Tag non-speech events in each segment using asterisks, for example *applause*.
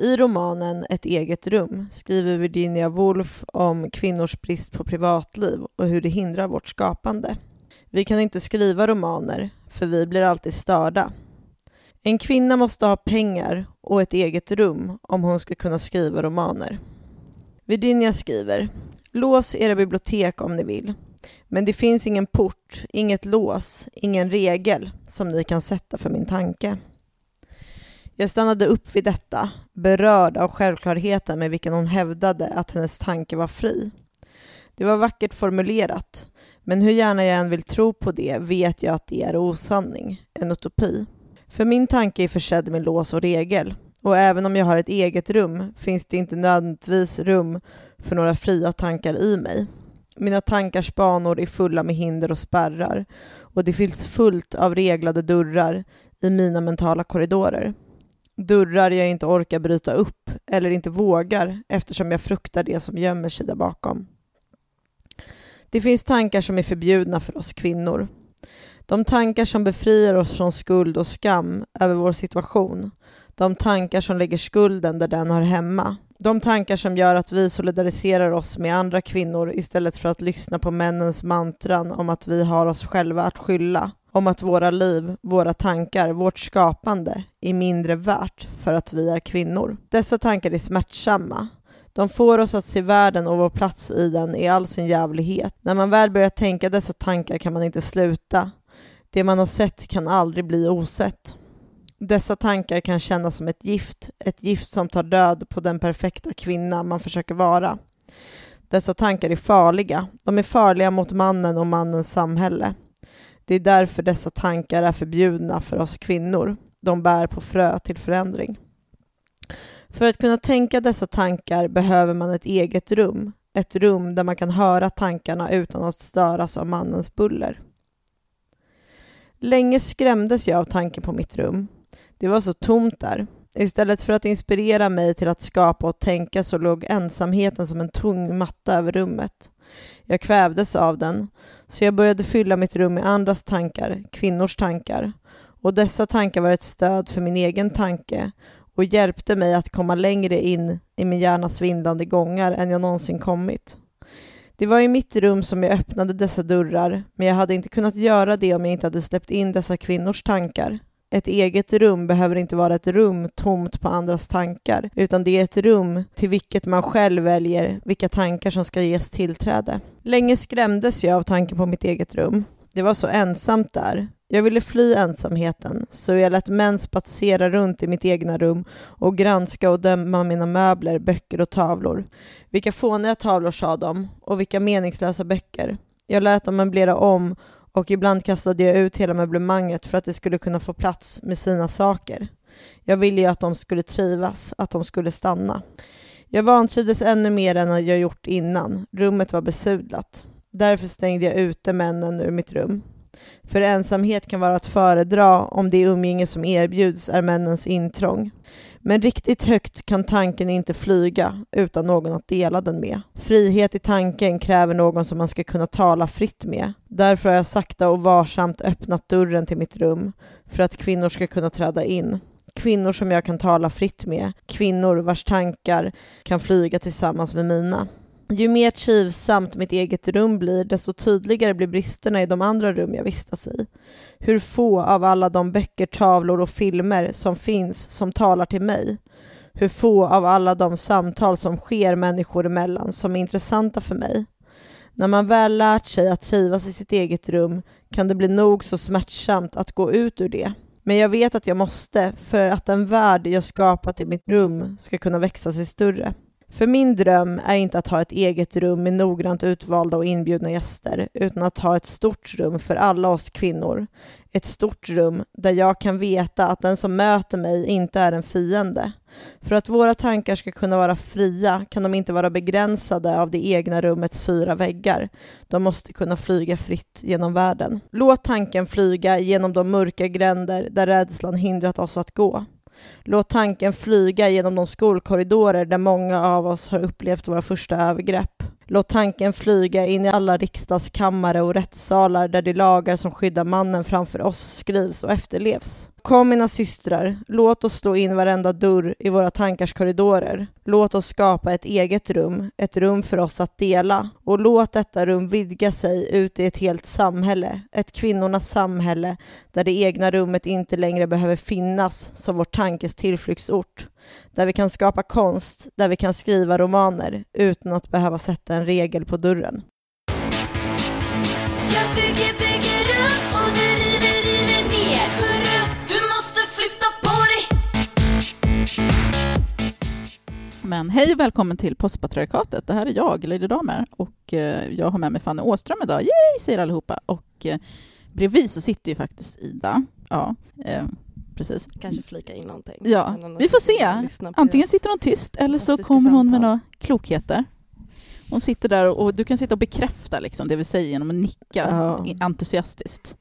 I romanen Ett eget rum skriver Virginia Woolf om kvinnors brist på privatliv och hur det hindrar vårt skapande. Vi kan inte skriva romaner, för vi blir alltid störda. En kvinna måste ha pengar och ett eget rum om hon ska kunna skriva romaner. Virginia skriver Lås era bibliotek om ni vill. Men det finns ingen port, inget lås, ingen regel som ni kan sätta för min tanke. Jag stannade upp vid detta, berörd av självklarheten med vilken hon hävdade att hennes tanke var fri. Det var vackert formulerat, men hur gärna jag än vill tro på det vet jag att det är osanning, en utopi. För min tanke är försedd med lås och regel, och även om jag har ett eget rum finns det inte nödvändigtvis rum för några fria tankar i mig. Mina tankars banor är fulla med hinder och spärrar och det finns fullt av reglade dörrar i mina mentala korridorer. Dörrar jag inte orkar bryta upp eller inte vågar eftersom jag fruktar det som gömmer sig där bakom. Det finns tankar som är förbjudna för oss kvinnor. De tankar som befriar oss från skuld och skam över vår situation. De tankar som lägger skulden där den hör hemma. De tankar som gör att vi solidariserar oss med andra kvinnor istället för att lyssna på männens mantran om att vi har oss själva att skylla. Om att våra liv, våra tankar, vårt skapande är mindre värt för att vi är kvinnor. Dessa tankar är smärtsamma. De får oss att se världen och vår plats i den i all sin jävlighet. När man väl börjar tänka dessa tankar kan man inte sluta. Det man har sett kan aldrig bli osett. Dessa tankar kan kännas som ett gift, ett gift som tar död på den perfekta kvinna man försöker vara. Dessa tankar är farliga. De är farliga mot mannen och mannens samhälle. Det är därför dessa tankar är förbjudna för oss kvinnor. De bär på frö till förändring. För att kunna tänka dessa tankar behöver man ett eget rum. Ett rum där man kan höra tankarna utan att störas av mannens buller. Länge skrämdes jag av tanken på mitt rum. Det var så tomt där. Istället för att inspirera mig till att skapa och tänka så låg ensamheten som en tung matta över rummet. Jag kvävdes av den, så jag började fylla mitt rum med andras tankar, kvinnors tankar. Och dessa tankar var ett stöd för min egen tanke och hjälpte mig att komma längre in i min hjärnas vindlande gångar än jag någonsin kommit. Det var i mitt rum som jag öppnade dessa dörrar, men jag hade inte kunnat göra det om jag inte hade släppt in dessa kvinnors tankar. Ett eget rum behöver inte vara ett rum tomt på andras tankar, utan det är ett rum till vilket man själv väljer vilka tankar som ska ges tillträde. Länge skrämdes jag av tanken på mitt eget rum. Det var så ensamt där. Jag ville fly ensamheten, så jag lät män spatsera runt i mitt egna rum och granska och döma mina möbler, böcker och tavlor. Vilka fåniga tavlor, sa de, och vilka meningslösa böcker. Jag lät dem möblera om och ibland kastade jag ut hela möblemanget för att det skulle kunna få plats med sina saker. Jag ville ju att de skulle trivas, att de skulle stanna. Jag vantrivdes ännu mer än jag gjort innan. Rummet var besudlat. Därför stängde jag ute männen ur mitt rum. För ensamhet kan vara att föredra om det umgänge som erbjuds är männens intrång. Men riktigt högt kan tanken inte flyga utan någon att dela den med. Frihet i tanken kräver någon som man ska kunna tala fritt med. Därför har jag sakta och varsamt öppnat dörren till mitt rum för att kvinnor ska kunna träda in. Kvinnor som jag kan tala fritt med. Kvinnor vars tankar kan flyga tillsammans med mina. Ju mer trivsamt mitt eget rum blir, desto tydligare blir bristerna i de andra rum jag vistas i. Hur få av alla de böcker, tavlor och filmer som finns som talar till mig. Hur få av alla de samtal som sker människor emellan som är intressanta för mig. När man väl lärt sig att trivas i sitt eget rum kan det bli nog så smärtsamt att gå ut ur det. Men jag vet att jag måste för att den värld jag skapat i mitt rum ska kunna växa sig större. För min dröm är inte att ha ett eget rum med noggrant utvalda och inbjudna gäster, utan att ha ett stort rum för alla oss kvinnor. Ett stort rum där jag kan veta att den som möter mig inte är en fiende. För att våra tankar ska kunna vara fria kan de inte vara begränsade av det egna rummets fyra väggar. De måste kunna flyga fritt genom världen. Låt tanken flyga genom de mörka gränder där rädslan hindrat oss att gå. Låt tanken flyga genom de skolkorridorer där många av oss har upplevt våra första övergrepp. Låt tanken flyga in i alla riksdagskammare och rättssalar där de lagar som skyddar mannen framför oss skrivs och efterlevs. Kom mina systrar, låt oss slå in varenda dörr i våra tankars korridorer. Låt oss skapa ett eget rum, ett rum för oss att dela. Och låt detta rum vidga sig ut i ett helt samhälle, ett kvinnornas samhälle, där det egna rummet inte längre behöver finnas som vår tankes tillflyktsort. Där vi kan skapa konst, där vi kan skriva romaner utan att behöva sätta en regel på dörren. Jag bygger, bygger upp och du river, river ner. Hörru, du måste flytta på dig. Men hej och välkommen till Postpatriarkatet. Det här är jag, Lady Damer, och eh, jag har med mig Fanny Åström idag. Yay, säger allihopa. Och eh, bredvid så sitter ju faktiskt Ida. Ja, eh, precis. Kanske flika in någonting. Ja, vi får se. Antingen sitter hon tyst eller så kommer hon med några klokheter. Hon sitter där och, och du kan sitta och bekräfta liksom, det vi säger genom att nicka Ja. entusiastiskt.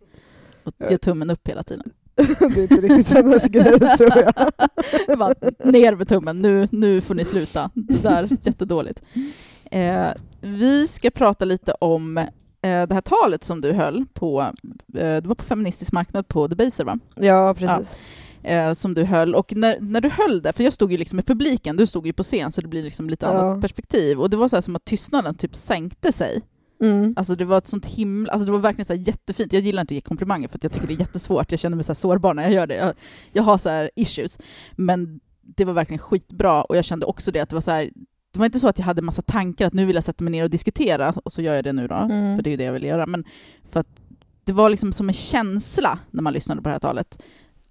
Och ge tummen upp hela tiden. *laughs* det är inte riktigt hennes grej tror jag. *laughs* Bara, ner med tummen, nu, nu får ni sluta. Det där är jättedåligt. Eh, vi ska prata lite om det här talet som du höll på, eh, det var på Feministisk marknad på Debaser va? Ja, precis. Eh, som du höll, och när, när du höll det, för jag stod ju liksom i publiken, du stod ju på scen så det blir liksom lite Ja. annat perspektiv, och det var så här som att tystnaden typ sänkte sig. Mm. Alltså det var ett sånt himla, alltså det var verkligen så jättefint. Jag gillar inte att ge komplimanger för jag tycker det är jättesvårt. Jag känner mig så sårbar när jag gör det. Jag, jag har så här issues. Men det var verkligen skitbra och jag kände också det att det var så här, det var inte så att jag hade massa tankar att nu vill jag sätta mig ner och diskutera och så gör jag det nu då, Mm. för det är ju det jag vill göra. Men för att det var liksom som en känsla när man lyssnade på det här talet.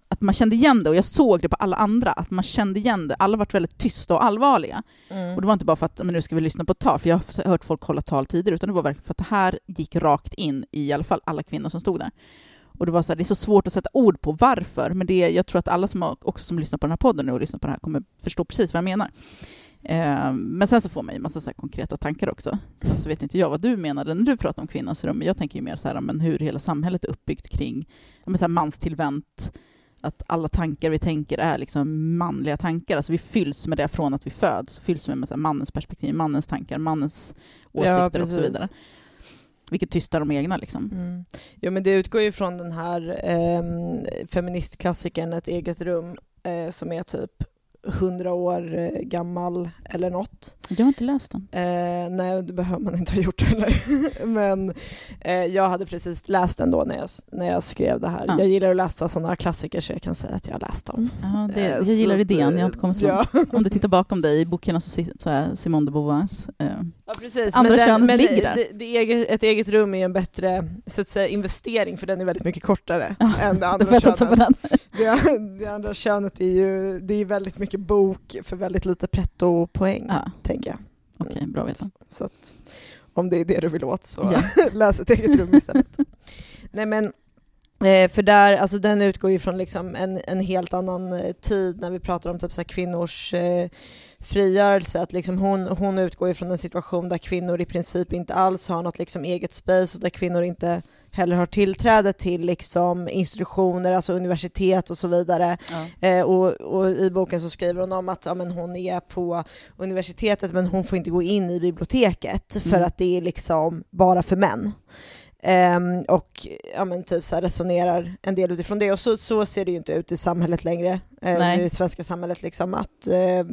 Att man kände igen det och jag såg det på alla andra, att man kände igen det. Alla varit väldigt tysta och allvarliga. Mm. Och det var inte bara för att men nu ska vi lyssna på ett tal, för jag har hört folk hålla tal tidigare, utan det var verkligen för att det här gick rakt in i i alla fall alla kvinnor som stod där. Och det var så här, det är så svårt att sätta ord på varför, men det, jag tror att alla som har, också som lyssnar på den här podden nu och lyssnar på det här kommer förstå precis vad jag menar. Eh, men sen så får man ju massa så konkreta tankar också. Sen så vet inte jag vad du menade när du pratade om kvinnans rum, jag tänker ju mer så här, men hur hela samhället är uppbyggt kring ja, men så här manstillvänt, att alla tankar vi tänker är liksom manliga tankar. Alltså vi fylls med det från att vi föds. Fylls med, med så mannens perspektiv, mannens tankar, mannens åsikter och så vidare. Vilket tystar de egna liksom. Mm. Jo, men det utgår ju från den här ehm, feministklassikern Ett eget rum eh, som är typ 100 år eh, gammal eller något. Jag har inte läst den. Eh, nej, det behöver man inte ha gjort heller. *laughs* Men eh, jag hade precis läst den då när jag, när jag skrev det här. Ja. Jag gillar att läsa sådana klassiker så jag kan säga att jag har läst dem. Ja, det, Eh, jag gillar idén, jag eh, har inte kommit så långt. ja. Om du tittar *laughs* bakom dig i bokhyllan så, sit- så är Simone de Beauvoirs. Eh, Ja, precis. Andra men könet men ligger där. Det, det, eget, ett eget rum är en bättre så att säga, investering för den är väldigt mycket kortare Ja, än det andra satsa på könet. den. *laughs* Det, det andra könet är ju det är väldigt mycket bok för väldigt lite pretto-poäng, Ja, tänker jag. Okej, bra att veta. Så att, om det är det du vill åt så Ja. *laughs* läs ett eget rum istället. *laughs* Nej men, eh, för där, alltså den utgår ju från liksom en, en helt annan eh, tid när vi pratar om typ så kvinnors eh, frigörelse, att liksom hon, hon utgår ju från en situation där kvinnor i princip inte alls har något liksom eget space och där kvinnor inte heller har tillträde till liksom institutioner, alltså universitet och så vidare. Ja. Eh, och, och i boken så skriver hon om att ja, men hon är på universitetet men hon får inte gå in i biblioteket för Mm. att det är liksom bara för män. Ehm, och ja, men typ så resonerar en del utifrån det och så, så ser det ju inte ut i samhället längre, eh, i det svenska samhället liksom att eh,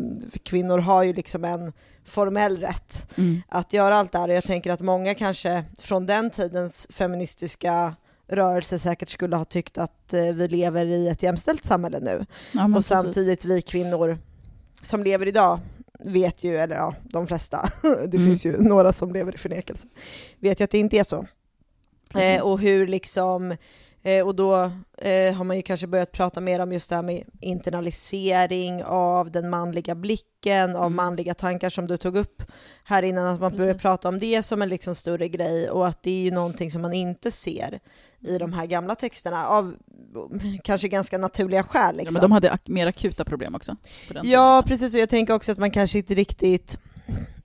kvinnor har ju liksom en formell rätt Mm. att göra allt det här och jag tänker att många kanske från den tidens feministiska rörelse säkert skulle ha tyckt att eh, vi lever i ett jämställt samhälle nu. Ja, och precis. samtidigt vi kvinnor som lever idag vet ju, eller ja, de flesta, *laughs* det Mm. finns ju några som lever i förnekelse, vet ju att det inte är så. Eh, och hur liksom, eh, och då eh, har man ju kanske börjat prata mer om just det här med internalisering av den manliga blicken, av Mm. manliga tankar som du tog upp här innan, att man börjar Precis. prata om det som en liksom större grej och att det är ju någonting som man inte ser i de här gamla texterna av kanske ganska naturliga skäl. ja, Liksom. men de hade ak- mer akuta problem också. Ja, tiden, precis. Och jag tänker också att man kanske inte riktigt,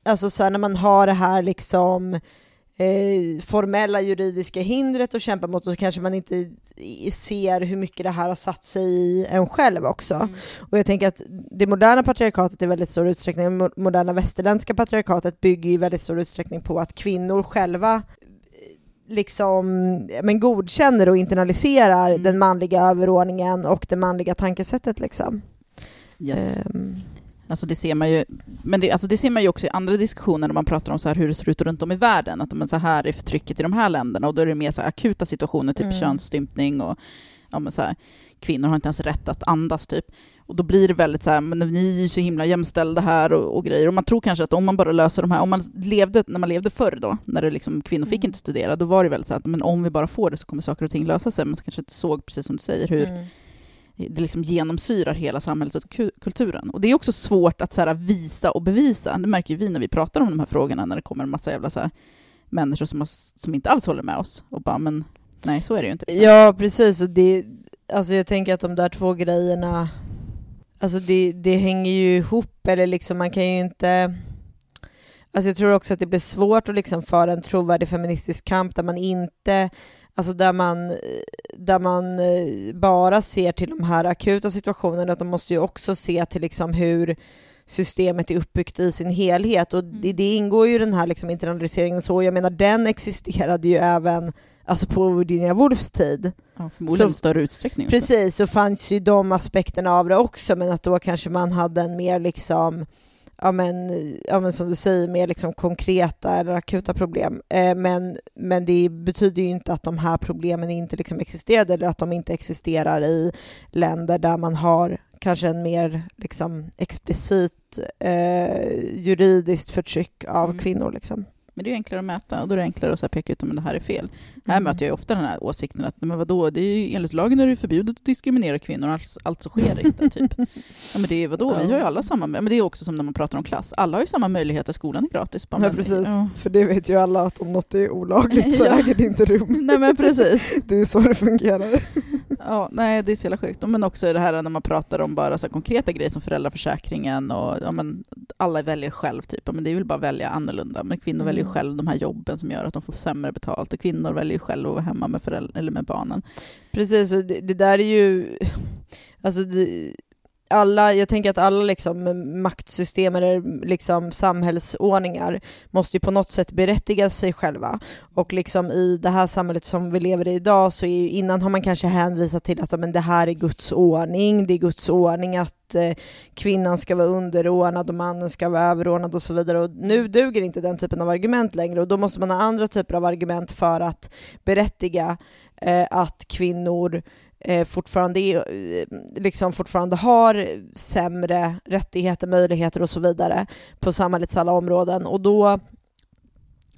alltså så här, när man har det här liksom eh, formella juridiska hindret att kämpa mot, så kanske man inte ser hur mycket det här har satt sig i en själv också. Mm. Och jag tänker att det moderna patriarkatet i väldigt stor utsträckning, det mo- moderna västerländska patriarkatet bygger i väldigt stor utsträckning på att kvinnor själva liksom men godkänner och internaliserar Mm. den manliga överordningen och det manliga tankesättet liksom. Yes. Ehm, Alltså det ser man ju, men det, alltså det ser man ju också i andra diskussioner när man pratar om så här hur det ser ut runt om i världen. Att men så här är förtrycket i de här länderna och då är det mer så akuta situationer, typ Mm. könsstympning och ja, men så här, kvinnor har inte ens rätt att andas typ. Och då blir det väldigt så här, men ni är ju så himla jämställda här och, och grejer. Och man tror kanske att om man bara löser de här, om man levde, när man levde förr då, när det liksom, kvinnor fick Mm. inte studera, då var det väldigt så här men om vi bara får det så kommer saker och ting lösa sig. Man kanske inte såg, precis som du säger, hur mm det liksom genomsyrar hela samhället och kulturen. Och det är också svårt att så här, visa och bevisa. Det märker ju vi när vi pratar om de här frågorna, när det kommer en massa jävla så här, människor som, har, som inte alls håller med oss. Och bara, men nej, så är det ju inte. liksom. Ja, precis. Och det, alltså jag tänker att de där två grejerna, alltså det, det hänger ju ihop, eller liksom man kan ju inte... Alltså jag tror också att det blir svårt att liksom föra en trovärdig feministisk kamp där man inte, alltså där man, där man eh, bara ser till de här akuta situationerna, att de måste ju också se till liksom hur systemet är uppbyggt i sin helhet. Och det, det ingår ju den här liksom internaliseringen så, jag menar den existerade ju även alltså på Virginia Woolfs tid. Ja, förmodligen så- i större utsträckning. också. Precis, så fanns ju de aspekterna av det också, men att då kanske man hade en mer liksom Ja men, ja men som du säger, mer liksom konkreta eller akuta problem. Eh, men, men det betyder ju inte att de här problemen inte liksom existerade eller att de inte existerar i länder där man har kanske en mer liksom explicit eh, juridiskt förtryck av Mm. kvinnor. Liksom. Men det är enklare att mäta och då är det enklare att så peka ut om det här är fel. Här Mm. möter jag ofta den här åsikten att men vadå, det är ju, enligt lagen är det ju förbjudet att diskriminera kvinnor, alltså, alltså sker det inte. Typ. *laughs* Ja, men det är vadå, vi har ju alla samma, men det är också som när man pratar om klass, alla har ju samma möjligheter, skolan är gratis. Bara, Ja, men- precis. ja. För det vet ju alla att om något är olagligt så *laughs* Ja. äger det inte rum. *laughs* Nej men precis. Det är så det fungerar. Ja, nej, det är så jävla sjukt. Men också det här när man pratar om bara så konkreta grejer som föräldraförsäkringen och ja, men, alla väljer själv typ. Men det är väl bara att välja annorlunda. Men kvinnor Mm. väljer själv de här jobben som gör att de får sämre betalt och kvinnor väljer ju själv att vara hemma med, föräldrar, eller med barnen. Precis, och det, det där är ju... Alltså det, alla, jag tänker att alla liksom maktsystem eller liksom samhällsordningar måste ju på något sätt berättiga sig själva. Och liksom i det här samhället som vi lever i idag så är ju, innan har man kanske hänvisat till att men det här är Guds ordning, det är Guds ordning att eh, kvinnan ska vara underordnad och mannen ska vara överordnad och så vidare. Och nu duger inte den typen av argument längre och då måste man ha andra typer av argument för att berättiga eh, att kvinnor eh, fortfarande, är, eh, liksom fortfarande har sämre rättigheter, möjligheter och så vidare på samhällets alla områden. Och då,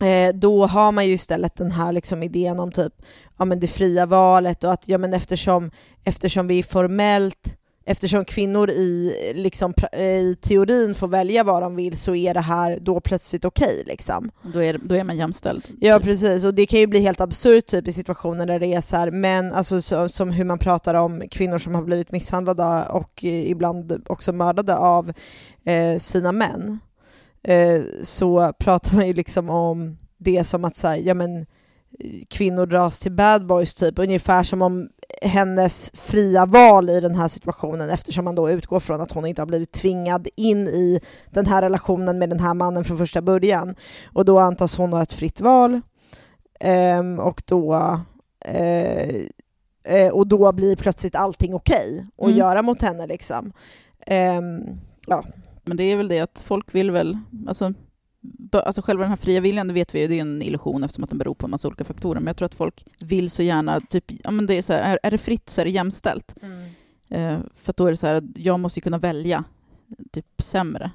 eh, då har man ju istället den här liksom idén om typ, ja, men det fria valet och att ja, men eftersom, eftersom vi formellt Eftersom kvinnor i, liksom, eh, i teorin får välja vad de vill så är det här då plötsligt okej. liksom. Då är, då är man jämställd. Ja precis, och det kan ju bli helt absurt typ i situationer där det är så här, men alltså så, som hur man pratar om kvinnor som har blivit misshandlade och eh, ibland också mördade av eh, sina män. Eh, så pratar man ju liksom om det som att säga, ja men kvinnor dras till bad boys typ, ungefär som om hennes fria val i den här situationen eftersom man då utgår från att hon inte har blivit tvingad in i den här relationen med den här mannen från första början. Och då antas hon ha ett fritt val. Ehm, och, då, eh, eh, och då blir plötsligt allting okej att Mm. göra mot henne. Liksom. Ehm, Men det är väl det att folk vill väl, alltså, alltså själva den här fria viljan, det vet vi ju, det är en illusion eftersom att den beror på en massa olika faktorer. Men jag tror att folk vill så gärna, typ, ja men det är så här, är, det fritt så är det jämställt. Eh, för då är det så här, jag måste ju kunna välja typ sämre.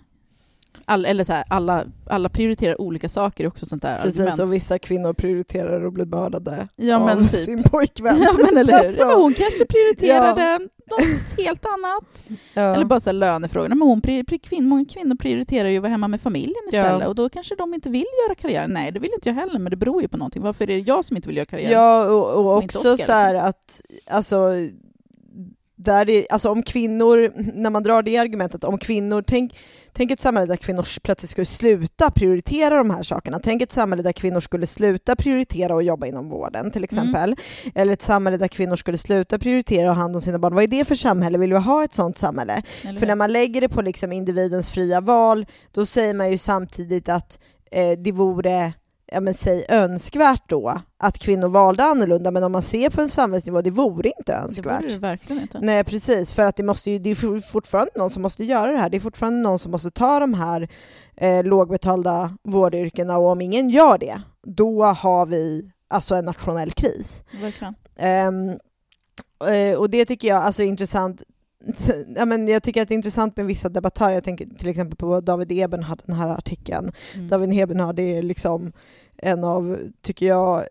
All, eller så här, alla, alla prioriterar olika saker, är också sånt där Precis, argument. och vissa kvinnor prioriterar att bli mördade ja, av men typ. sin pojkvän. *laughs* Ja men eller hur. Ja, men hon kanske prioriterade något helt annat. ja. Eller bara så här lönefrågor. Nej, Men hon, kvinn, många kvinnor prioriterar ju att vara hemma med familjen istället Ja. och då kanske de inte vill göra karriär. Nej, det vill inte jag heller, men det beror ju på någonting. Varför är det jag som inte vill göra karriär? Ja, och, och också Oscar, så här att, alltså, där det, alltså om kvinnor, när man drar det argumentet, om kvinnor, tänk, tänk ett samhälle där kvinnor plötsligt skulle sluta prioritera de här sakerna. Tänk ett samhälle där kvinnor skulle sluta prioritera och jobba inom vården till exempel. Eller ett samhälle där kvinnor skulle sluta prioritera och ha hand om sina barn. Vad är det för samhälle? Vill vi ha ett sånt samhälle? Eller För när man lägger det på liksom individens fria val, då säger man ju samtidigt att eh, det vore ja men säg önskvärt då, att kvinnor valde annorlunda, men om man ser på en samhällsnivå, det vore inte Det önskvärt. borde det verkligen inte. Nej precis, för att det, måste ju, det är for- fortfarande någon som måste göra det här. Det är fortfarande någon som måste ta de här eh, lågbetalda vårdyrkena och om ingen gör det, då har vi alltså en nationell kris. Verkligen. Eh, och det tycker jag alltså är intressant. Ja, men jag tycker att det är intressant med vissa debattörer. Jag tänker till exempel på David Ebenhard, den här artikeln. Mm. David Ebenhard är liksom en av, tycker jag,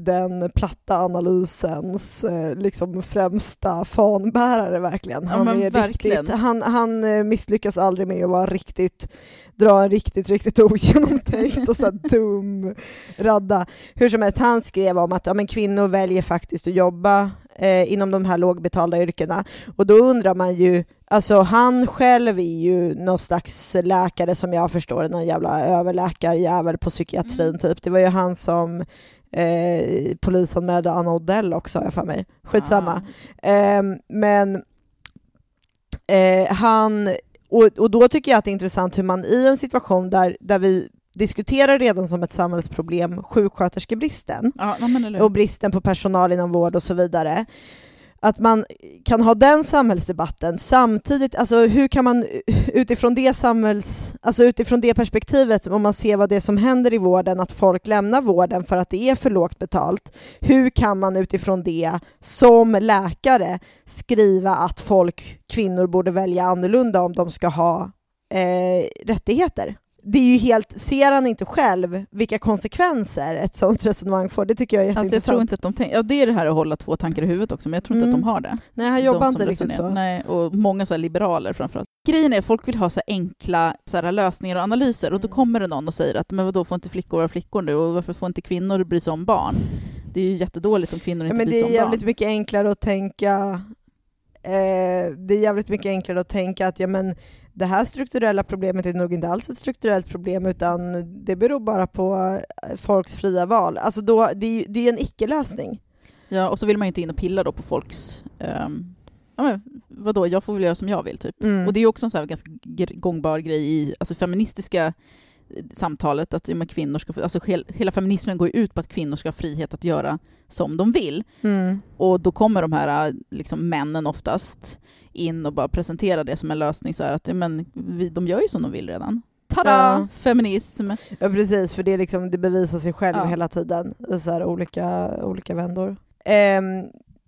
den platta analysens eh, liksom främsta fanbärare verkligen. Ja, Han, men är verkligen. riktigt, han, han eh, misslyckas aldrig med att vara riktigt, dra en riktigt, riktigt *laughs* ogenomtänkt och så dum radda. Hur som helst, han skrev om att ja, men kvinnor väljer faktiskt att jobba eh, inom de här lågbetalda yrkena. Och då undrar man ju, alltså han själv är ju någon slags läkare som jag förstår det, någon jävla överläkarjävel på psykiatrin Mm. typ. Det var ju han som eh, polisanmälde Anna Odell också har jag för mig. Skitsamma. Ah, Ehm, men eh, han, och, och då tycker jag att det är intressant hur man i en situation där, där vi diskuterar redan som ett samhällsproblem sjuksköterskebristen ja, och bristen på personal inom vård och så vidare. Att man kan ha den samhällsdebatten samtidigt, alltså hur kan man utifrån det samhälls, alltså utifrån det perspektivet, om man ser vad det är som händer i vården, att folk lämnar vården för att det är för lågt betalt, hur kan man utifrån det som läkare skriva att folk, kvinnor borde välja annorlunda om de ska ha eh, rättigheter? Det är ju helt, ser han inte själv vilka konsekvenser ett sådant resonemang får? Det tycker jag är Alltså jag jätteintressant. tror inte att de tänker, ja det är det här att hålla två tankar i huvudet också, men jag tror inte Mm. att de har det. Nej, han jobbar inte riktigt resonerar. så. Nej, och många så liberaler framförallt. Grejen är att folk vill ha så enkla så här lösningar och analyser och då Mm. kommer det någon och säger att men vadå, får inte flickor vara flickor nu och varför får inte kvinnor bry sig om barn? Det är ju jättedåligt om kvinnor Ja, inte men bryr det sig är om barn. jävligt mycket enklare att tänka eh, det är jävligt mycket enklare att tänka att ja, men det här strukturella problemet är nog inte alls ett strukturellt problem utan det beror bara på eh, folks fria val. Alltså då, det det är en icke-lösning. Ja, och så vill man ju inte in och pilla då på folks... Um, ja, men vadå, jag får väl göra som jag vill typ. Mm. Och det är ju också en så här ganska gångbar grej i alltså feministiska samtalet, att ja, kvinnor ska alltså hel, hela feminismen går ut på att kvinnor ska ha frihet att göra som de vill. Mm. Och då kommer de här liksom, männen oftast in och bara presenterar det som en lösning, så här att ja, men, vi, de gör ju som de vill redan. Tada! Ja. Feminism! Ja precis, för det, är liksom, det bevisar sig själv Ja. hela tiden i så här olika, olika vändor. Ehm,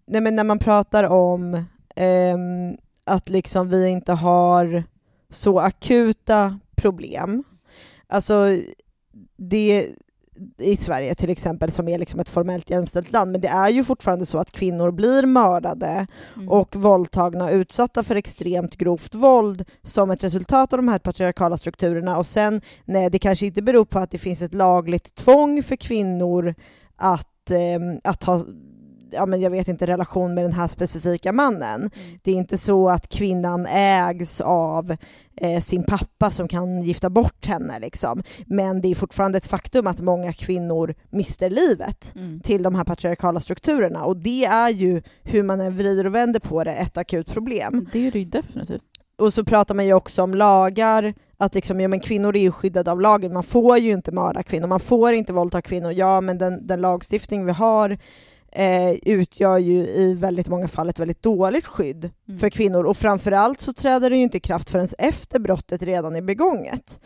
nej men när man pratar om ehm, att liksom vi inte har så akuta problem, alltså det i Sverige till exempel, som är liksom ett formellt jämställt land, men det är ju fortfarande så att kvinnor blir mördade Mm. och våldtagna och utsatta för extremt grovt våld som ett resultat av de här patriarkala strukturerna. Och sen, nej, det kanske inte beror på att det finns ett lagligt tvång för kvinnor att, eh, att ha ja, men jag vet inte, relation med den här specifika mannen. Mm. Det är inte så att kvinnan ägs av eh, sin pappa som kan gifta bort henne. Liksom. Men det är fortfarande ett faktum att många kvinnor mister livet Mm. till de här patriarkala strukturerna. Och det är ju, hur man än vrider och vänder på det, ett akut problem. Det är det ju definitivt. Och så pratar man ju också om lagar, att liksom, ja, men kvinnor är ju skyddade av lagen, man får ju inte mörda kvinnor, man får inte våldta kvinnor. Ja, men den, den lagstiftning vi har eh, utgör ju i väldigt många fall ett väldigt dåligt skydd Mm. för kvinnor och framförallt så träder det ju inte i kraft förrän efter brottet redan är begånget.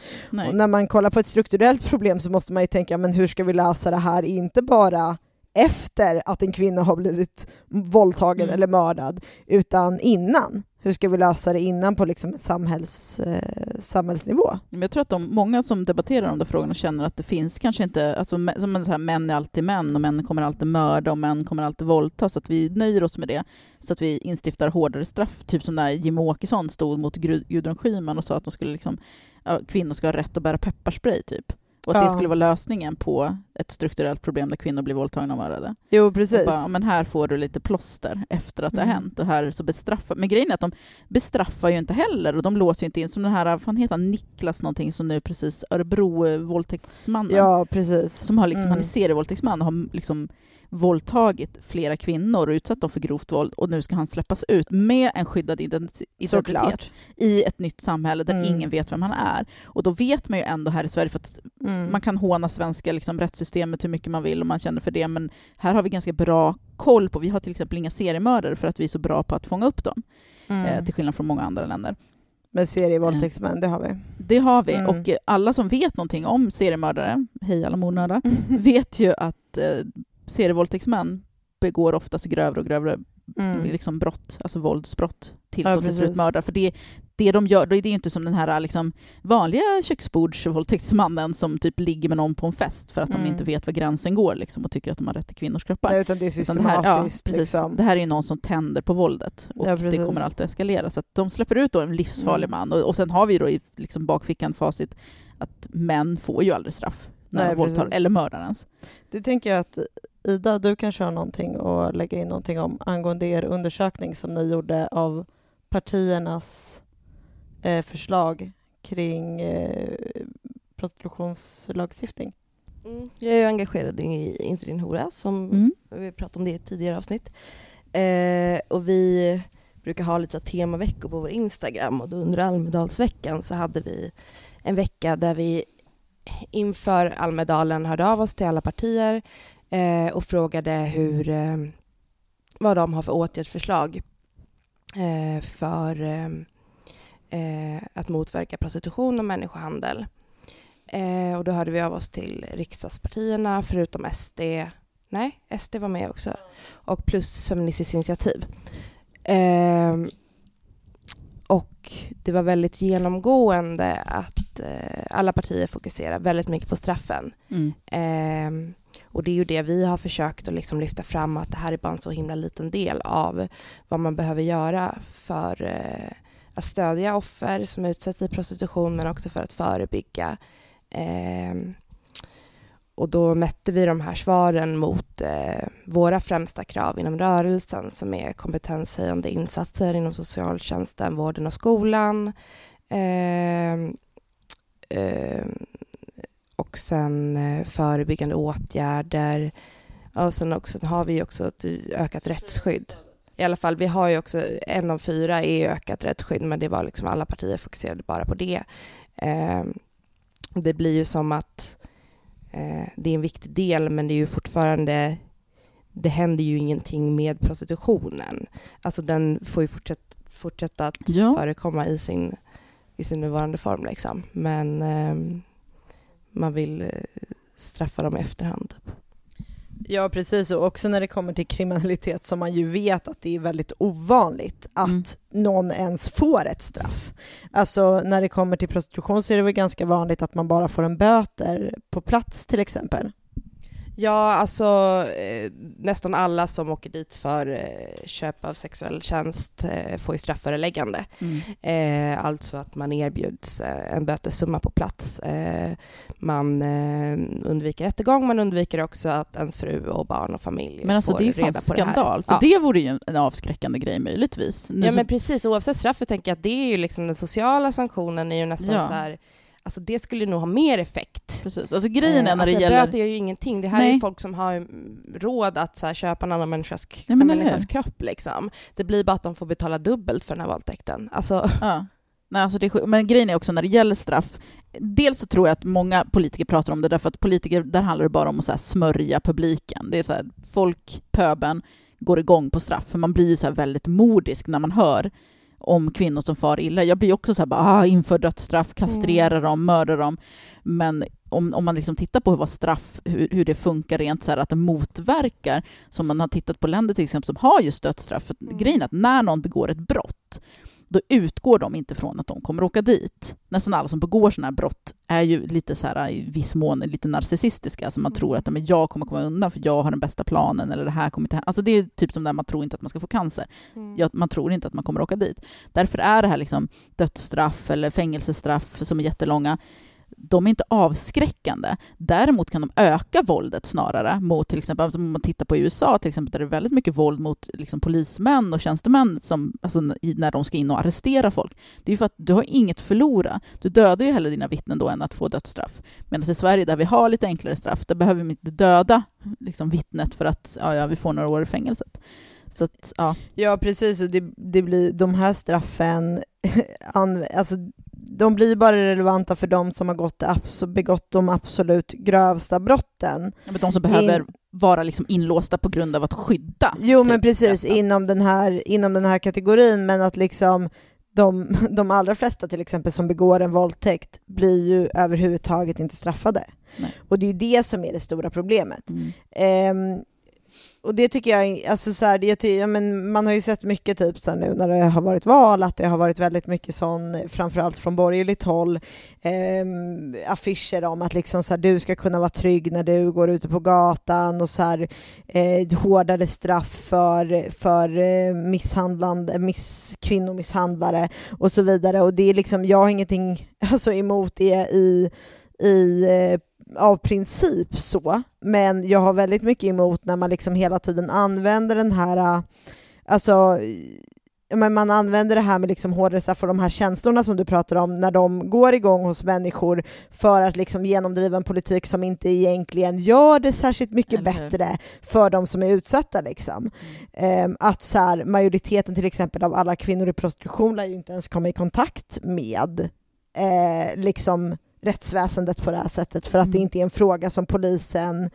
När man kollar på ett strukturellt problem så måste man ju tänka, men hur ska vi lösa det här, inte bara efter att en kvinna har blivit våldtagen Mm. eller mördad, utan innan. Hur ska vi lösa det innan på liksom samhälls, eh, samhällsnivå? Jag tror att de, många som debatterar de där frågorna känner att det finns kanske inte, alltså, som så här, män är alltid män och män kommer alltid mörda och män kommer alltid våldta, så att vi nöjer oss med det. Så att vi instiftar hårdare straff, typ som när Jimmie Åkesson stod mot Gudrun Schyman och sa att de skulle liksom, ja, kvinnor ska ha rätt att bära pepparspray, typ. Och att Ja. det skulle vara lösningen på ett strukturellt problem där kvinnor blir våldtagna och mördade. Jo, precis. Bara, men här får du lite plåster efter att det Mm. har hänt och här så bestraffar Men grejen är att de bestraffar ju inte heller och de låser ju inte in som den här, vad fan heter han, Niklas någonting som nu precis, Örebro eh. Ja, precis. Som har liksom, Mm. han är serievåldtäktsman och har liksom våldtagit flera kvinnor och utsatt dem för grovt våld och nu ska han släppas ut med en skyddad identi- identitet Såklart. i ett nytt samhälle där Mm. ingen vet vem han är. Och då vet man ju ändå här i Sverige, för att Mm. man kan håna svenska liksom, rättssystemet hur mycket man vill och man känner för det, men här har vi ganska bra koll på, vi har till exempel inga seriemördare för att vi är så bra på att fånga upp dem, Mm. eh, till skillnad från många andra länder. Men serievåldtäktsmän, det har vi. Det har vi, Mm. och eh, alla som vet någonting om seriemördare, hej alla mordnördar, *laughs* vet ju att eh, serievåldtäktsmän begår oftast grövre och grövre Mm. liksom brott, alltså våldsbrott, tills Ja, de till slut mördar. För det, det de gör, då är det ju inte som den här liksom, vanliga köksbordsvåldtäktsmannen som typ ligger med någon på en fest för att Mm. de inte vet var gränsen går liksom, och tycker att de har rätt till kvinnors kroppar. Nej, utan det är Utan det här, ja, systematiskt. precis. liksom. det här är ju någon som tänder på våldet och Ja, det kommer alltid att eskalera. Så de släpper ut då en livsfarlig Mm. man och, och sen har vi då i liksom bakfickan facit att män får ju aldrig straff när Nej, de våldtar, precis. eller mördar ens. Det tänker jag att Ida, du kanske har någonting att lägga in någonting om angående er undersökning som ni gjorde av partiernas eh, förslag kring eh, prostitutionslagstiftning. Mm. Jag är engagerad i Inte din hora, som Mm. vi pratade om det i ett tidigare avsnitt. Eh, och vi brukar ha lite temaveckor på vår Instagram och då under Almedalsveckan så hade vi en vecka där vi inför Almedalen hörde av oss till alla partier eh, och frågade hur, eh, vad de har för åtgärdsförslag eh, för eh, eh, att motverka prostitution och människohandel. Eh, och då hörde vi av oss till riksdagspartierna förutom SD. Nej, SD var med också. Och plus Feministiskt initiativ. Och det var väldigt genomgående att eh, alla partier fokuserar väldigt mycket på straffen. Mm. Eh, och det är ju det vi har försökt att liksom lyfta fram att det här är bara en så himla liten del av vad man behöver göra för eh, att stödja offer som utsätts i prostitution men också för att förebygga. Eh, och då mätte vi de här svaren mot eh, våra främsta krav inom rörelsen som är kompetenshöjande insatser inom socialtjänsten, vården och skolan. Ehm, ehm, och sen eh, förebyggande åtgärder. Och sen också, har vi också ett ökat rättsskydd. I alla fall, vi har ju också, en av fyra är ökat rättsskydd, men det var liksom alla partier fokuserade bara på det. Eh, det blir ju som att eh, det är en viktig del, men det är ju fortfarande, det händer ju ingenting med prostitutionen. Alltså den får ju fortsätta, fortsätta att Ja. förekomma i sin, i sin nuvarande form liksom. Men ehm, man vill eh, straffa dem i efterhand. Typ. Ja, precis. Och också när det kommer till kriminalitet som man ju vet att det är väldigt ovanligt att Mm. någon ens får ett straff. Alltså när det kommer till prostitution så är det väl ganska vanligt att man bara får en böter på plats till exempel. Ja, alltså eh, nästan alla som åker dit för eh, köp av sexuell tjänst eh, får ju strafföreläggande. Mm. Eh, alltså att man erbjuds eh, en bötessumma på plats. Eh, man undviker rättegång, man undviker också att ens fru och barn och familj Men alltså får det är ju fan det skandal, för Ja. det vore ju en- en avskräckande grej möjligtvis. Nu Ja så- men precis, oavsett straffet tänker jag att det är ju liksom den sociala sanktionen är ju nästan Ja. så här, alltså det skulle nog ha mer effekt. precis. Alltså grejen är Eh, när det alltså, gäller... Böter gör ju ingenting. Det här är Nej. ju folk som har råd att så här, köpa en annan människas, Ja, men en människas kropp. Liksom. Det blir bara att de får betala dubbelt för den här våldtäkten. Alltså, Ja. Nej, alltså det är, men grejen är också när det gäller straff, dels så tror jag att många politiker pratar om det därför att politiker, där handlar det bara om att så smörja publiken. Det är så här, folk, pöben, går igång på straff, för man blir ju så väldigt modisk när man hör om kvinnor som far illa. Jag blir också så här, bara, ah, inför dödsstraff, kastrera dem, mörda dem. Men om, om man liksom tittar på vad straff, hur, hur det funkar rent så här, att det motverkar, som man har tittat på länder till exempel som har just dödsstraff. För Mm. Grejen är att när någon begår ett brott, då utgår de inte från att de kommer åka dit. Nästan alla som begår sådana här brott är ju lite så här, i viss mån lite narcissistiska, alltså man tror att men jag kommer komma undan för jag har den bästa planen eller det här kommer inte hända. Alltså det är typ som där man tror inte att man ska få cancer. Jag, man tror inte att man kommer åka dit. Därför är det här liksom dödsstraff eller fängelsestraff som är jättelånga, de är inte avskräckande. Däremot kan de öka våldet snarare mot till exempel, alltså om man tittar på USA till exempel, där det är väldigt mycket våld mot liksom, polismän och tjänstemän som, alltså, när de ska in och arrestera folk. Det är ju för att du har inget att förlora. Du dödar ju hellre dina vittnen då än att få dödsstraff. Medan i Sverige där vi har lite enklare straff, där behöver vi inte döda liksom, vittnet för att ja, ja, vi får några år i fängelset. Så att, ja. Ja, precis. Och det, det blir, de här straffen, *laughs* alltså, de blir bara relevanta för de som har gått, begått de absolut grövsta brotten. Men de som behöver In- vara liksom inlåsta på grund av att skydda. Jo, typ, men precis, inom den, här, inom den här kategorin, men att liksom de, *laughs* de allra flesta till exempel som begår en våldtäkt blir ju överhuvudtaget inte straffade. Nej. Och det är ju det som är det stora problemet. Mm. Ehm, och det tycker jag, alltså så här, det, ty- ja, men man har ju sett mycket typ så här nu när det har varit val, att det har varit väldigt mycket sån, framförallt från borgerligt håll, eh, affischer om att liksom så här, du ska kunna vara trygg när du går ute på gatan och så här, eh, hårdare straff för, för eh, misshandlande, miss, kvinnomisshandlare och så vidare. Och det är liksom, jag har ingenting alltså, emot det i, i eh, av princip så, men jag har väldigt mycket emot när man liksom hela tiden använder den här, äh, alltså men man använder det här med liksom hårdare straff och de här känslorna som du pratar om när de går igång hos människor för att liksom genomdriva en politik som inte egentligen gör det särskilt mycket bättre för de som är utsatta. Liksom. Ehm, att så här, majoriteten till exempel av alla kvinnor i prostitution lär ju inte ens komma i kontakt med eh, liksom rättsväsendet på det här sättet för att Mm. det inte är en fråga som polisen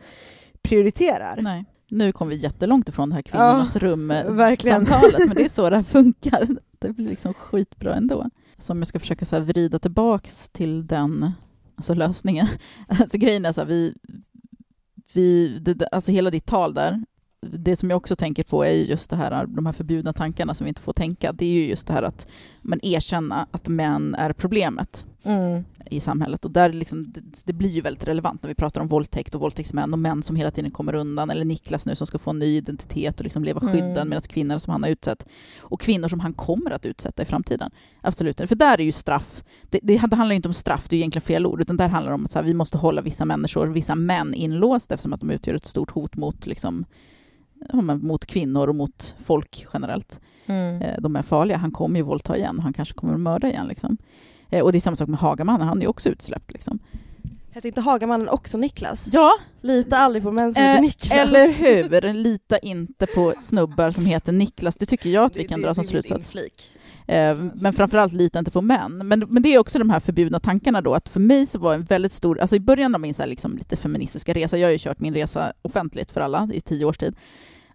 prioriterar. Nej. Nu kom vi jättelångt ifrån det här kvinnornas rum eh, verkligen. samtalet, men det är *laughs* så det här funkar. Det blir liksom skitbra ändå. Så om jag ska försöka så vrida tillbaks till den alltså lösningen. *laughs* Alltså grejen är så här, vi, vi, det- alltså hela ditt tal där, det som jag också tänker på är ju just det här, de här förbjudna tankarna som vi inte får tänka. Det är ju just det här att men erkänna att män är problemet Mm. i samhället. Och där liksom, det, det blir ju väldigt relevant när vi pratar om våldtäkt och våldtäktsmän och män som hela tiden kommer undan. Eller Niklas nu som ska få en ny identitet och liksom leva skyddad Mm. medan kvinnor som han har utsett och kvinnor som han kommer att utsätta i framtiden. Absolut. För där är ju straff, det, det, handlar inte om straff, det är egentligen fel ord, utan där handlar det om att så här, vi måste hålla vissa människor, vissa män inlåsta eftersom att de utgör ett stort hot mot, liksom, mot kvinnor och mot folk generellt. Mm. Eh, de är farliga. Han kommer ju våldta igen han kanske kommer att mörda igen. Liksom. Eh, och det är samma sak med Hagamannen, han är ju också utsläppt. Liksom. Hette inte Hagamannen också Niklas? Ja, Lita aldrig på män som eh, heter Niklas. eller hur? Lita inte på snubbar som heter Niklas. Det tycker jag att vi kan dra som slutsats. Eh, men framförallt lita inte på män. Men, men det är också de här förbjudna tankarna då, att för mig så var en väldigt stor, alltså i början av min så här liksom lite feministiska resa, jag har ju kört min resa offentligt för alla i tio års tid.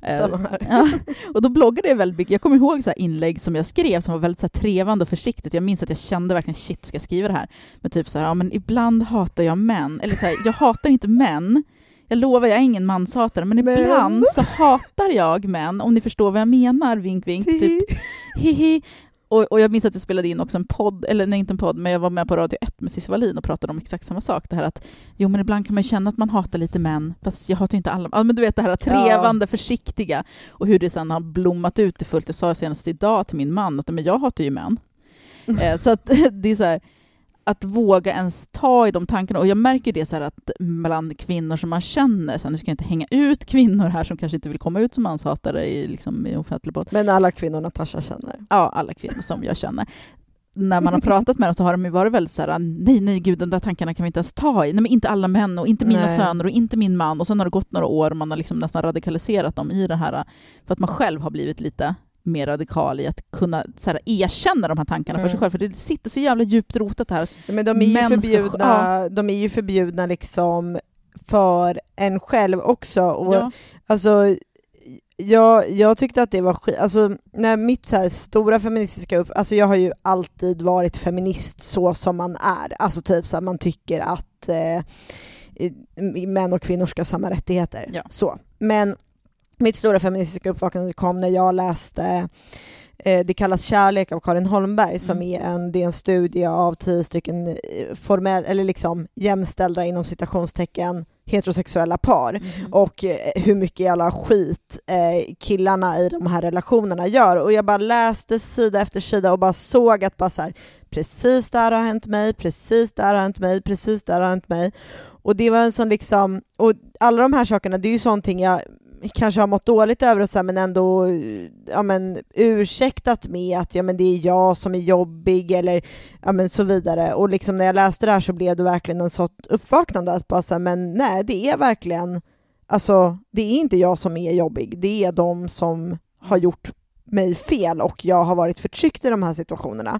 Eh, Samma. *laughs* Ja, och då bloggade jag väldigt mycket. Jag kommer ihåg så här inlägg som jag skrev som var väldigt så trevande och försiktigt. Jag minns att jag kände verkligen shit, ska jag skriva det här? Men typ så här, ja men ibland hatar jag män. Eller så här, jag hatar inte män. Jag lovar, jag är ingen manshatare, men Men- ibland så hatar jag män, om ni förstår vad jag menar, vink vink. Typ. Och, och jag minns att jag spelade in också en podd, eller nej inte en podd, men jag var med på Radio 1 med Cissi Wallin och pratade om exakt samma sak. Det här att, jo men ibland kan man ju känna att man hatar lite män, fast jag hatar ju inte alla. Ja, men du vet det här trevande, försiktiga och hur det sen har blommat ut i fullt. Jag sa senast idag till min man att men jag hatar ju män. *laughs* eh, så att *laughs* det är så här, att våga ens ta i de tankarna. Och jag märker det så att bland kvinnor som man känner, så här, nu ska jag inte hänga ut kvinnor här som kanske inte vill komma ut som manshatare i, liksom, i offentlig podd. Men alla kvinnor Natasha känner. Ja, alla kvinnor som jag känner. När man har pratat med dem så har de ju varit väldigt så här, nej, nej, gud, de där tankarna kan vi inte ens ta i. Nej, men inte alla män och inte mina Nej. söner och inte min man. Och sen har det gått några år och man har liksom nästan radikaliserat dem i det här, för att man själv har blivit lite mer radikal i att kunna här, erkänna de här tankarna för Mm. sig själv. För det sitter så jävla djupt rotat här. Ja, Men de är ju Män ska- förbjudna, de är ju förbjudna liksom för en själv också. Och Ja. Alltså, jag, jag tyckte att det var skit, alltså när mitt så här stora feministiska upp, alltså jag har ju alltid varit feminist så som man är, alltså typ så här, man tycker att eh, män och kvinnor ska ha samma rättigheter. Ja. Så. Men mitt stora feministiska uppvaknande kom när jag läste eh, Det kallas kärlek av Karin Holmberg som Mm. är en, det är en studie av tio stycken eh, formell, eller liksom jämställda inom citationstecken heterosexuella par Mhm. och eh, hur mycket jävla skit killarna i de här relationerna gör. Och jag bara läste sida efter sida och bara såg att bara så här, precis där har hänt mig, precis där har hänt mig, precis där har hänt mig. Och det var en sån liksom, och alla de här sakerna, det är ju sånting jag kanske har mått dåligt över och så här, men ändå ja, men, ursäktat med att ja, men det är jag som är jobbig eller ja, men, så vidare. Och liksom när jag läste det här så blev det verkligen en sorts uppvaknande att bara så här, men nej, det är verkligen, alltså det är inte jag som är jobbig, det är de som har gjort mig fel och jag har varit förtryckt i de här situationerna.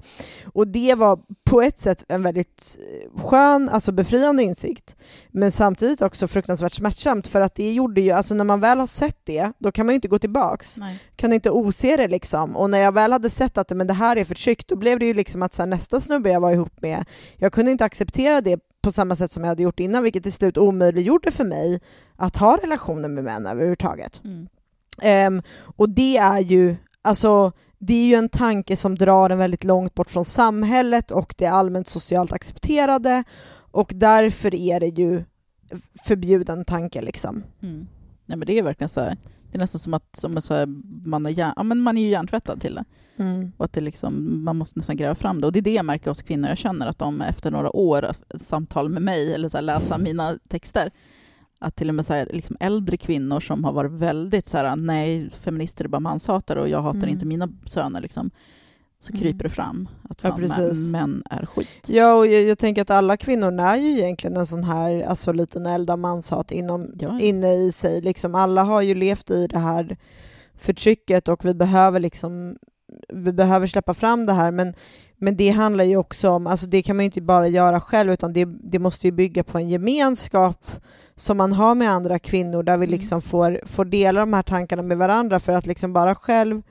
Och det var på ett sätt en väldigt eh, skön, alltså befriande insikt, men samtidigt också fruktansvärt smärtsamt för att det gjorde ju, alltså när man väl har sett det, då kan man ju inte gå tillbaks Nej. kan inte ose det liksom. Och när jag väl hade sett att men det här är förtryck, då blev det ju liksom att så här, nästa snubbe jag var ihop med, jag kunde inte acceptera det på samma sätt som jag hade gjort innan, vilket till slut omöjliggjorde för mig att ha relationer med män överhuvudtaget. Mm. Ehm, och det är ju, alltså, det är ju en tanke som drar en väldigt långt bort från samhället och det allmänt socialt accepterade och därför är det ju förbjuden tanke liksom. Mm. Nej men det är verkligen så här, det är nästan som att som så här, man, är hjärn, ja, men man är ju hjärntvättad till det. Och att det liksom, man måste nästan gräva fram det. Och det är det jag märker hos kvinnor. Jag känner att de efter några år samtal med mig, eller så här, läsa mina texter, att till och med så här, liksom äldre kvinnor som har varit väldigt så här, nej, feminister är bara manshatare och jag hatar Mm. inte mina söner, liksom, så Mm. kryper det fram att Ja, fan, precis. män, män är skit. Ja, och jag, jag tänker att alla kvinnor är ju egentligen en sån här alltså, liten eld av manshat inom, Ja. inne i sig. Liksom, alla har ju levt i det här förtrycket och vi behöver liksom vi behöver släppa fram det här, men, men det handlar ju också om, alltså det kan man ju inte bara göra själv, utan det, det måste ju bygga på en gemenskap som man har med andra kvinnor, där vi Mm. liksom får, får dela de här tankarna med varandra, för att liksom bara själv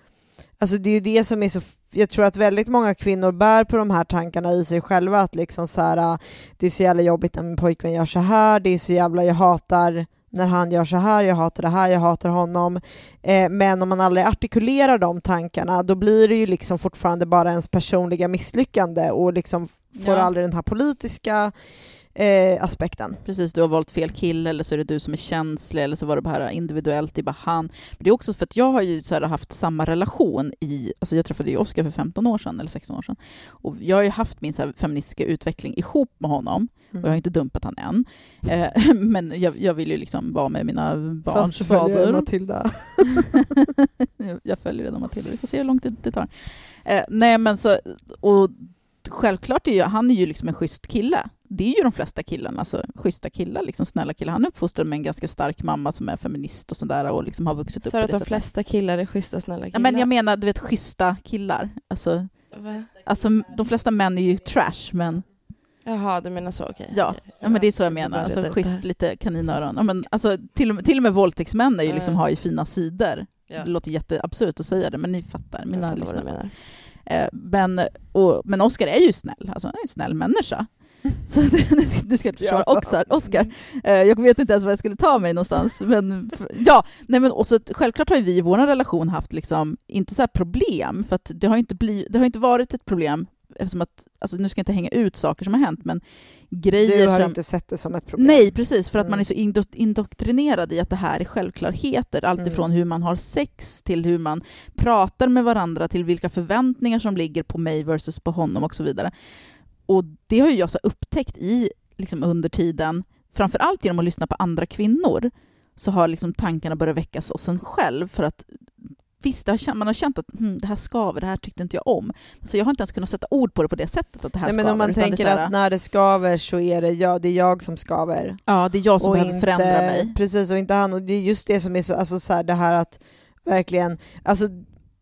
Alltså det är ju det som är så, jag tror att väldigt många kvinnor bär på de här tankarna i sig själva, att liksom så här, ah, det är så jävla jobbigt när min pojkvän gör så här, det är så jävla, jag hatar när han gör så här, jag hatar det här, jag hatar honom. Eh, men om man aldrig artikulerar de tankarna, då blir det ju liksom fortfarande bara ens personliga misslyckande och liksom får Ja. aldrig den här politiska eh, aspekten. Precis, du har valt fel kille eller så är det du som är känslig eller så var det bara individuellt, det är bara han. Men det är också för att jag har ju så här haft samma relation i, alltså jag träffade ju Oscar för 15 år sedan eller 16 år sedan och jag har ju haft min så här feministiska utveckling ihop med honom och jag har inte dumpat han än. Eh, *laughs* men jag, jag vill ju liksom vara med mina barns Fast du följer fader. Matilda. Jag- *laughs* jag följer redan Matilda, vi får se hur långt det, det tar. Eh, nej men så, och självklart är ju, han är ju liksom en schysst kille. Det är ju de flesta killarna, alltså schyssta killar, liksom snälla killar. Han är uppfostrad med en ganska stark mamma som är feminist och sådär och liksom har vuxit upp Så att de flesta killar är schyssta, snälla killar? Ja, men jag menar, du vet, schyssta killar. Alltså, Va? alltså, de flesta män är ju trash, men Jaha, du menar så, okej. ja, ja men det är så jag menar. Alltså, schysst, lite kaninöron. Ja, men, alltså, till, och med, till och med våldtäktsmän är ju liksom, har ju fina sidor. Ja. Det låter jätteabsurt att säga det, men ni fattar. Jag Mina fattar lyssnare. Eh, Men, och, men Oscar är ju snäll, alltså han är en snäll människa. Så *laughs* det ska jag inte försvara. Oscar. Oscar. Eh, Jag vet inte ens var jag skulle ta mig någonstans. *laughs* Men ja, nej men och så, självklart har ju vi i vår relation haft liksom, inte så här problem, för att det har inte, blivit, det har inte varit ett problem eftersom att, alltså nu ska jag inte hänga ut saker som har hänt, men grejer Du har som... inte sett det som ett problem? Nej, precis, för att Mm. man är så indo- indoktrinerad i att det här är självklarheter. Allt Mm. hur man har sex till hur man pratar med varandra, till vilka förväntningar som ligger på mig versus på honom och så vidare. Och det har ju jag så upptäckt i, liksom under tiden, framför allt genom att lyssna på andra kvinnor, så har liksom tankarna börjat väckas hos en själv för att Visst, har, man har känt att hm, det här skaver, det här tyckte inte jag om. Så jag har inte ens kunnat sätta ord på det på det sättet, att det här Nej, skaver. men om man tänker här, att när det skaver så är det jag, det är jag som skaver. Ja, det är jag som och behöver förändra mig. Precis, och inte han. Och det är just det som är så, alltså så här, det här att verkligen, alltså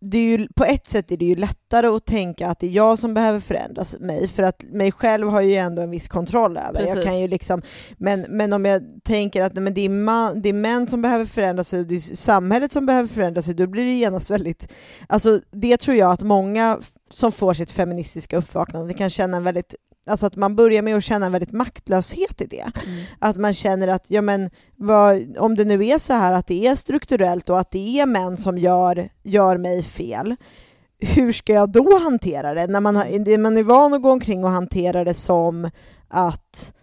det är ju, på ett sätt är det ju lättare att tänka att det är jag som behöver förändras mig, för att mig själv har ju ändå en viss kontroll över. Jag kan ju liksom, men, men om jag tänker att men det, är man, det är män som behöver förändra sig och det är samhället som behöver förändra sig, då blir det genast väldigt... Alltså det tror jag att många som får sitt feministiska uppvaknande kan känna en väldigt Alltså att man börjar med att känna en väldigt maktlöshet i det. Mm. Att man känner att, ja men, vad, om det nu är så här att det är strukturellt och att det är män som gör, gör mig fel, hur ska jag då hantera det? När man, har, man är van att gå omkring och hantera det som att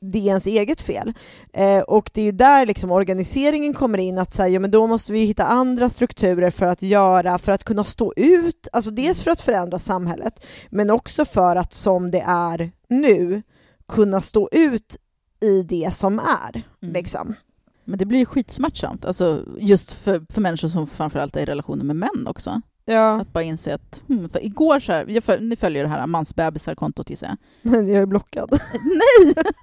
det är ens eget fel. Eh, och det är ju där liksom organiseringen kommer in, att säga, ja, men då måste vi hitta andra strukturer för att göra, för att kunna stå ut, alltså dels för att förändra samhället, men också för att som det är nu, kunna stå ut i det som är. Mm. Liksom. Men det blir ju skitsmärtsamt, alltså just för, för människor som framförallt är i relationer med män också. Ja, Att bara inse att, hmm, för igår så här, jag föl, ni följer det här mansbebisar-kontot gissar jag. *laughs* jag är blockad. *laughs* Nej! *laughs*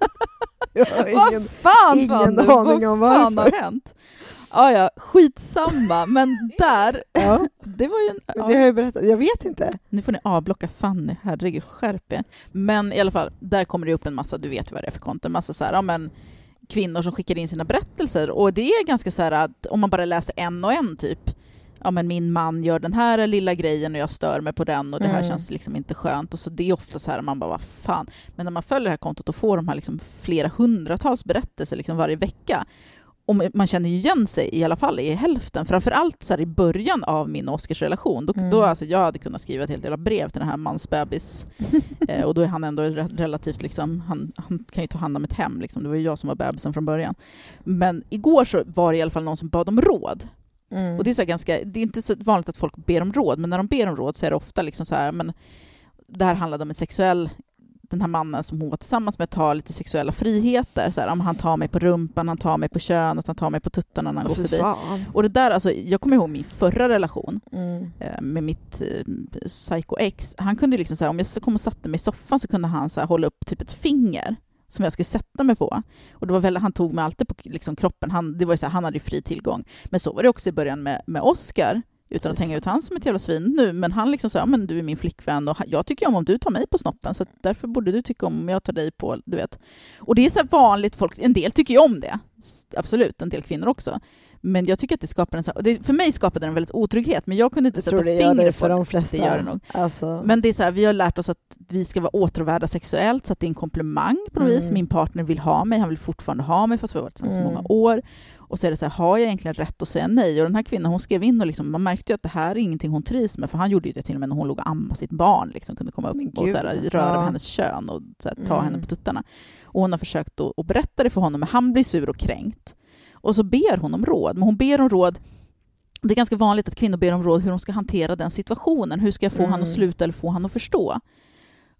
Jag har Vad ingen... fan ingen Fanny, aning om vad fan varför. har hänt? Ja, ja, skitsamma, men där, Ja, det var ju en... men det har jag berättat. Jag vet inte. Nu får ni avblocka Fanny, herregud, skärp er. Men i alla fall, där kommer det upp en massa, du vet vad det är för konton, en massa så här, ja men kvinnor som skickar in sina berättelser och det är ganska så här att om man bara läser en och en typ, ja men min man gör den här lilla grejen och jag stör mig på den och det här Mm. känns liksom inte skönt och så det är ofta så här man bara vad fan. Men när man följer det här kontot och får de här liksom flera hundratals berättelser liksom varje vecka och man känner ju igen sig i alla fall i hälften, framförallt så här i början av min och Oscars relation. Då, Mm. då alltså, jag hade kunnat skriva ett helt jävla brev till den här mansbebis *laughs* eh, och då är han ändå re- relativt, liksom, han, han kan ju ta hand om ett hem, liksom. det var ju jag som var bebisen från början. Men igår så var det i alla fall någon som bad om råd. Mm. Och det är, så ganska, det är inte så vanligt att folk ber om råd, men när de ber om råd så är det ofta liksom så här, men det här handlade om en sexuell den här mannen som hon var tillsammans med tar lite sexuella friheter. Så här, om han tar mig på rumpan, han tar mig på könet, han tar mig på tuttarna när han går Fy förbi. fan. Och det där, alltså, jag kommer ihåg min förra relation Mm. eh, med mitt eh, psycho-ex. Han kunde liksom så här, om jag kom och satte mig i soffan så kunde han så här, hålla upp typ ett finger som jag skulle sätta mig på. Och det var väl, han tog mig alltid på liksom, kroppen, han, det var ju så här, han hade ju fri tillgång. Men så var det också i början med, med Oscar, utan att hänga ut han som ett jävla svin nu, men han liksom sa, men du är min flickvän och jag tycker om om du tar mig på snoppen, så därför borde du tycka om om jag tar dig på, du vet. Och det är så vanligt folk, en del tycker ju om det, absolut, en del kvinnor också. Men jag tycker att det skapar en, så- och det, för mig skapade det en väldigt otrygghet, men jag kunde inte Jag sätta tror det gör fingret det på för det. de flesta. Det gör det nog. Alltså. Men det är så här, vi har lärt oss att vi ska vara åtråvärda sexuellt, så att det är en komplimang på något Mm. vis. Min partner vill ha mig, han vill fortfarande ha mig fast vi har varit tillsammans så Mm. många år. Och så är det så här, har jag egentligen rätt att säga nej? Och den här kvinnan hon skrev in och liksom, man märkte ju att det här är ingenting hon trivs med, för han gjorde ju det till och med när hon låg och ammade sitt barn, liksom, kunde komma upp Men och så här, röra ja. vid hennes kön och så här, ta Mm. henne på tuttarna. Och hon har försökt att, att berätta det för honom, men han blir sur och kränkt. Och så ber hon om råd, men hon ber om råd det är ganska vanligt att kvinnor ber om råd hur de ska hantera den situationen. Hur ska jag få Mm. han att sluta eller få han att förstå?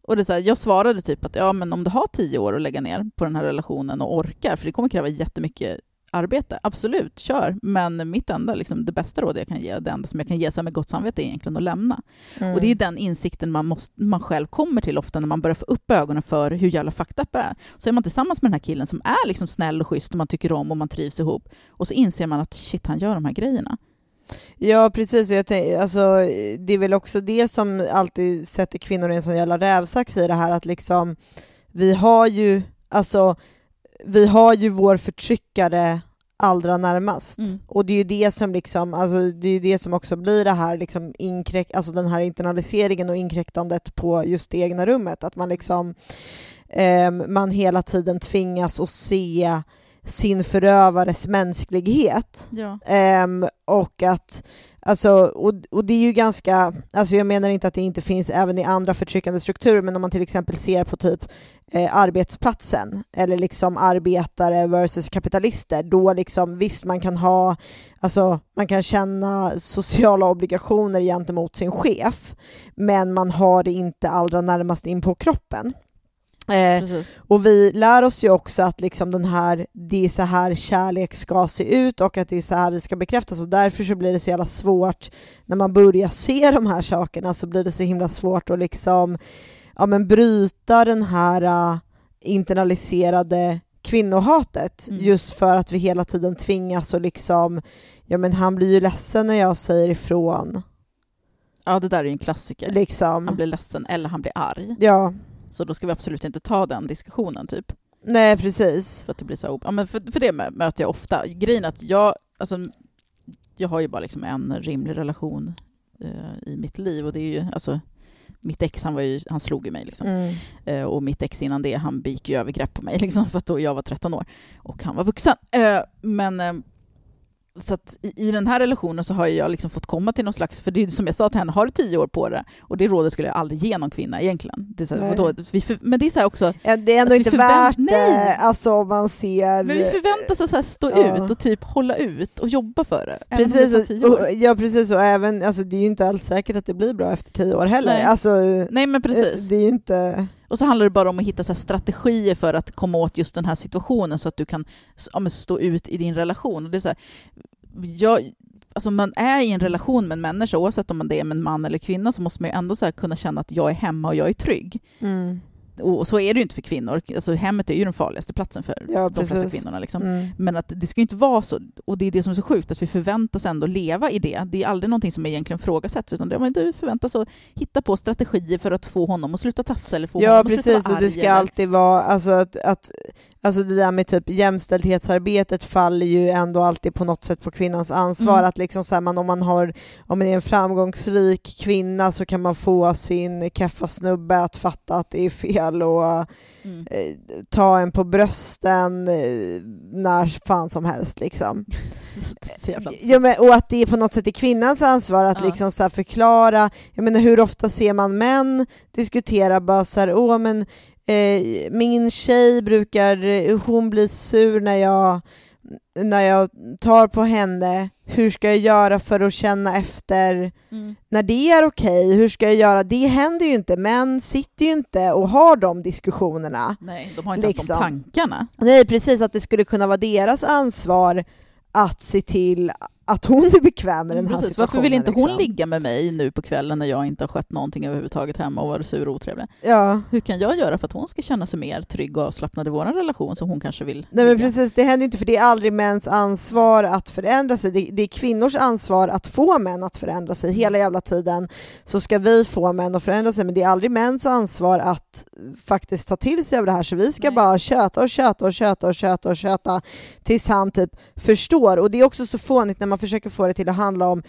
Och det är så här, jag svarade typ att ja, men om du har tio år att lägga ner på den här relationen och orkar, för det kommer kräva jättemycket arbete, absolut, kör. Men mitt enda, liksom, det bästa råd jag kan ge, det enda som jag kan ge med gott samvete är egentligen att lämna. Mm. Och det är den insikten man, måste, man själv kommer till ofta när man börjar få upp ögonen för hur jävla fucked up är. Så är man tillsammans med den här killen som är liksom snäll och schysst och man tycker om och man trivs ihop. Och så inser man att shit, han gör de här grejerna. Ja, precis. Jag tänk, alltså, det är väl också det som alltid sätter kvinnor i en sån jävla rävsax i det här att liksom, vi har ju, alltså, vi har ju vår förtryckare allra närmast. Mm. Och det är ju det som liksom, alltså det är ju det som också blir det här liksom inkräk, alltså den här internaliseringen och inkräktandet på just det egna rummet. Att man liksom, ehm, man hela tiden tvingas att se sin förövares mänsklighet. Ja. Ehm, och att, alltså, och, och det är ju ganska, alltså jag menar inte att det inte finns även i andra förtryckande strukturer, men om man till exempel ser på typ eh, arbetsplatsen, eller liksom arbetare versus kapitalister, då liksom visst man kan ha, alltså man kan känna sociala obligationer gentemot sin chef, men man har det inte allra närmast in på kroppen. Eh, och vi lär oss ju också att liksom den här, det är så här kärlek ska se ut och att det är så här vi ska bekräftas och därför så blir det så jävla svårt när man börjar se de här sakerna så blir det så himla svårt att liksom ja, men bryta den här äh, internaliserade kvinnohatet Mm. just för att vi hela tiden tvingas och liksom ja men han blir ju ledsen när jag säger ifrån Ja, det där är ju en klassiker. Han liksom. blir ledsen eller han blir arg. Ja, Så då ska vi absolut inte ta den diskussionen, typ. nej precis. För att det blir så ja, men för, för det mö- möter jag ofta. Grejen är att jag, alltså, jag har ju bara liksom en rimlig relation eh, i mitt liv och det är ju, alltså, mitt ex han, var ju, han slog ju mig liksom. Mm. Eh, och mitt ex innan det, han begick ju övergrepp på mig liksom, för att då jag var 13 år och han var vuxen. Eh, men, eh, så att i, i den här relationen så har jag liksom fått komma till någon slags, för det är som jag sa till henne, har du tio år på det? Och det rådet skulle jag aldrig ge någon kvinna egentligen. Det här, vadå? För, men det är så här också, Ja, det är ändå Att inte värt det, alltså om man ser... men vi förväntas att så här stå Ja. ut och typ hålla ut och jobba för det. det Precis, tar och, tio år. och, ja precis, och även, alltså det är ju inte alls säkert att det blir bra efter tio år heller. Nej. Alltså, Nej men precis. eh, det är ju inte... Och så handlar det bara om att hitta så här strategier för att komma åt just den här situationen så att du kan ja, men stå ut i din relation. Och det är så här, jag, alltså man är i en relation med en människa, oavsett om det är med en man eller kvinna, så måste man ju ändå så här kunna känna att jag är hemma och jag är trygg. Mm. Och så är det ju inte för kvinnor. Alltså hemmet är ju den farligaste platsen för Ja, de flesta precis. kvinnorna. Liksom. Mm. Men att det ska ju inte vara så, och det är det som är så sjukt, att vi förväntas ändå leva i det. Det är aldrig någonting som egentligen frågasätts, utan det, men du förväntas att hitta på strategier för att få honom att sluta tafsa eller få Ja honom att sluta precis, vara och det arg ska alltid vara, alltså att, att Alltså det där med typ jämställdhetsarbetet faller ju ändå alltid på något sätt på kvinnans ansvar. Mm. Att liksom så här, man, om man har, om man är en framgångsrik kvinna så kan man få sin keffa snubbe att fatta att det är fel och Mm. eh, ta en på brösten eh, när fan som helst liksom. *laughs* Jävla- Ja, men, och att det är på något sätt är kvinnans ansvar att Ja. liksom så förklara, jag menar hur ofta ser man män diskutera bara så här, åh men eh, min tjej brukar, eh, hon blir sur när jag, när jag tar på henne, hur ska jag göra för att känna efter Mm. när det är okej, hur ska jag göra? Det händer ju inte, män sitter ju inte och har de diskussionerna. Nej, de har inte ens Liksom. de tankarna. Nej, precis att det skulle kunna vara deras ansvar att se till att hon är bekväm med den här Precis. situationen. Varför vill inte hon liksom. ligga med mig nu på kvällen när jag inte har skött någonting överhuvudtaget hemma och varit sur och otrevlig? Ja, Hur kan jag göra för att hon ska känna sig mer trygg och avslappnad i vår relation som hon kanske vill? nej men precis, det händer inte för det är aldrig mäns ansvar att förändra sig. Det, det är kvinnors ansvar att få män att förändra sig. Hela jävla tiden så ska vi få män att förändra sig, men det är aldrig mäns ansvar att faktiskt ta till sig av det här. Så vi ska Nej. bara köta och köta och köta och köta och köta tills han typ förstår. Och det är också så fånigt när man försöker få det till att handla om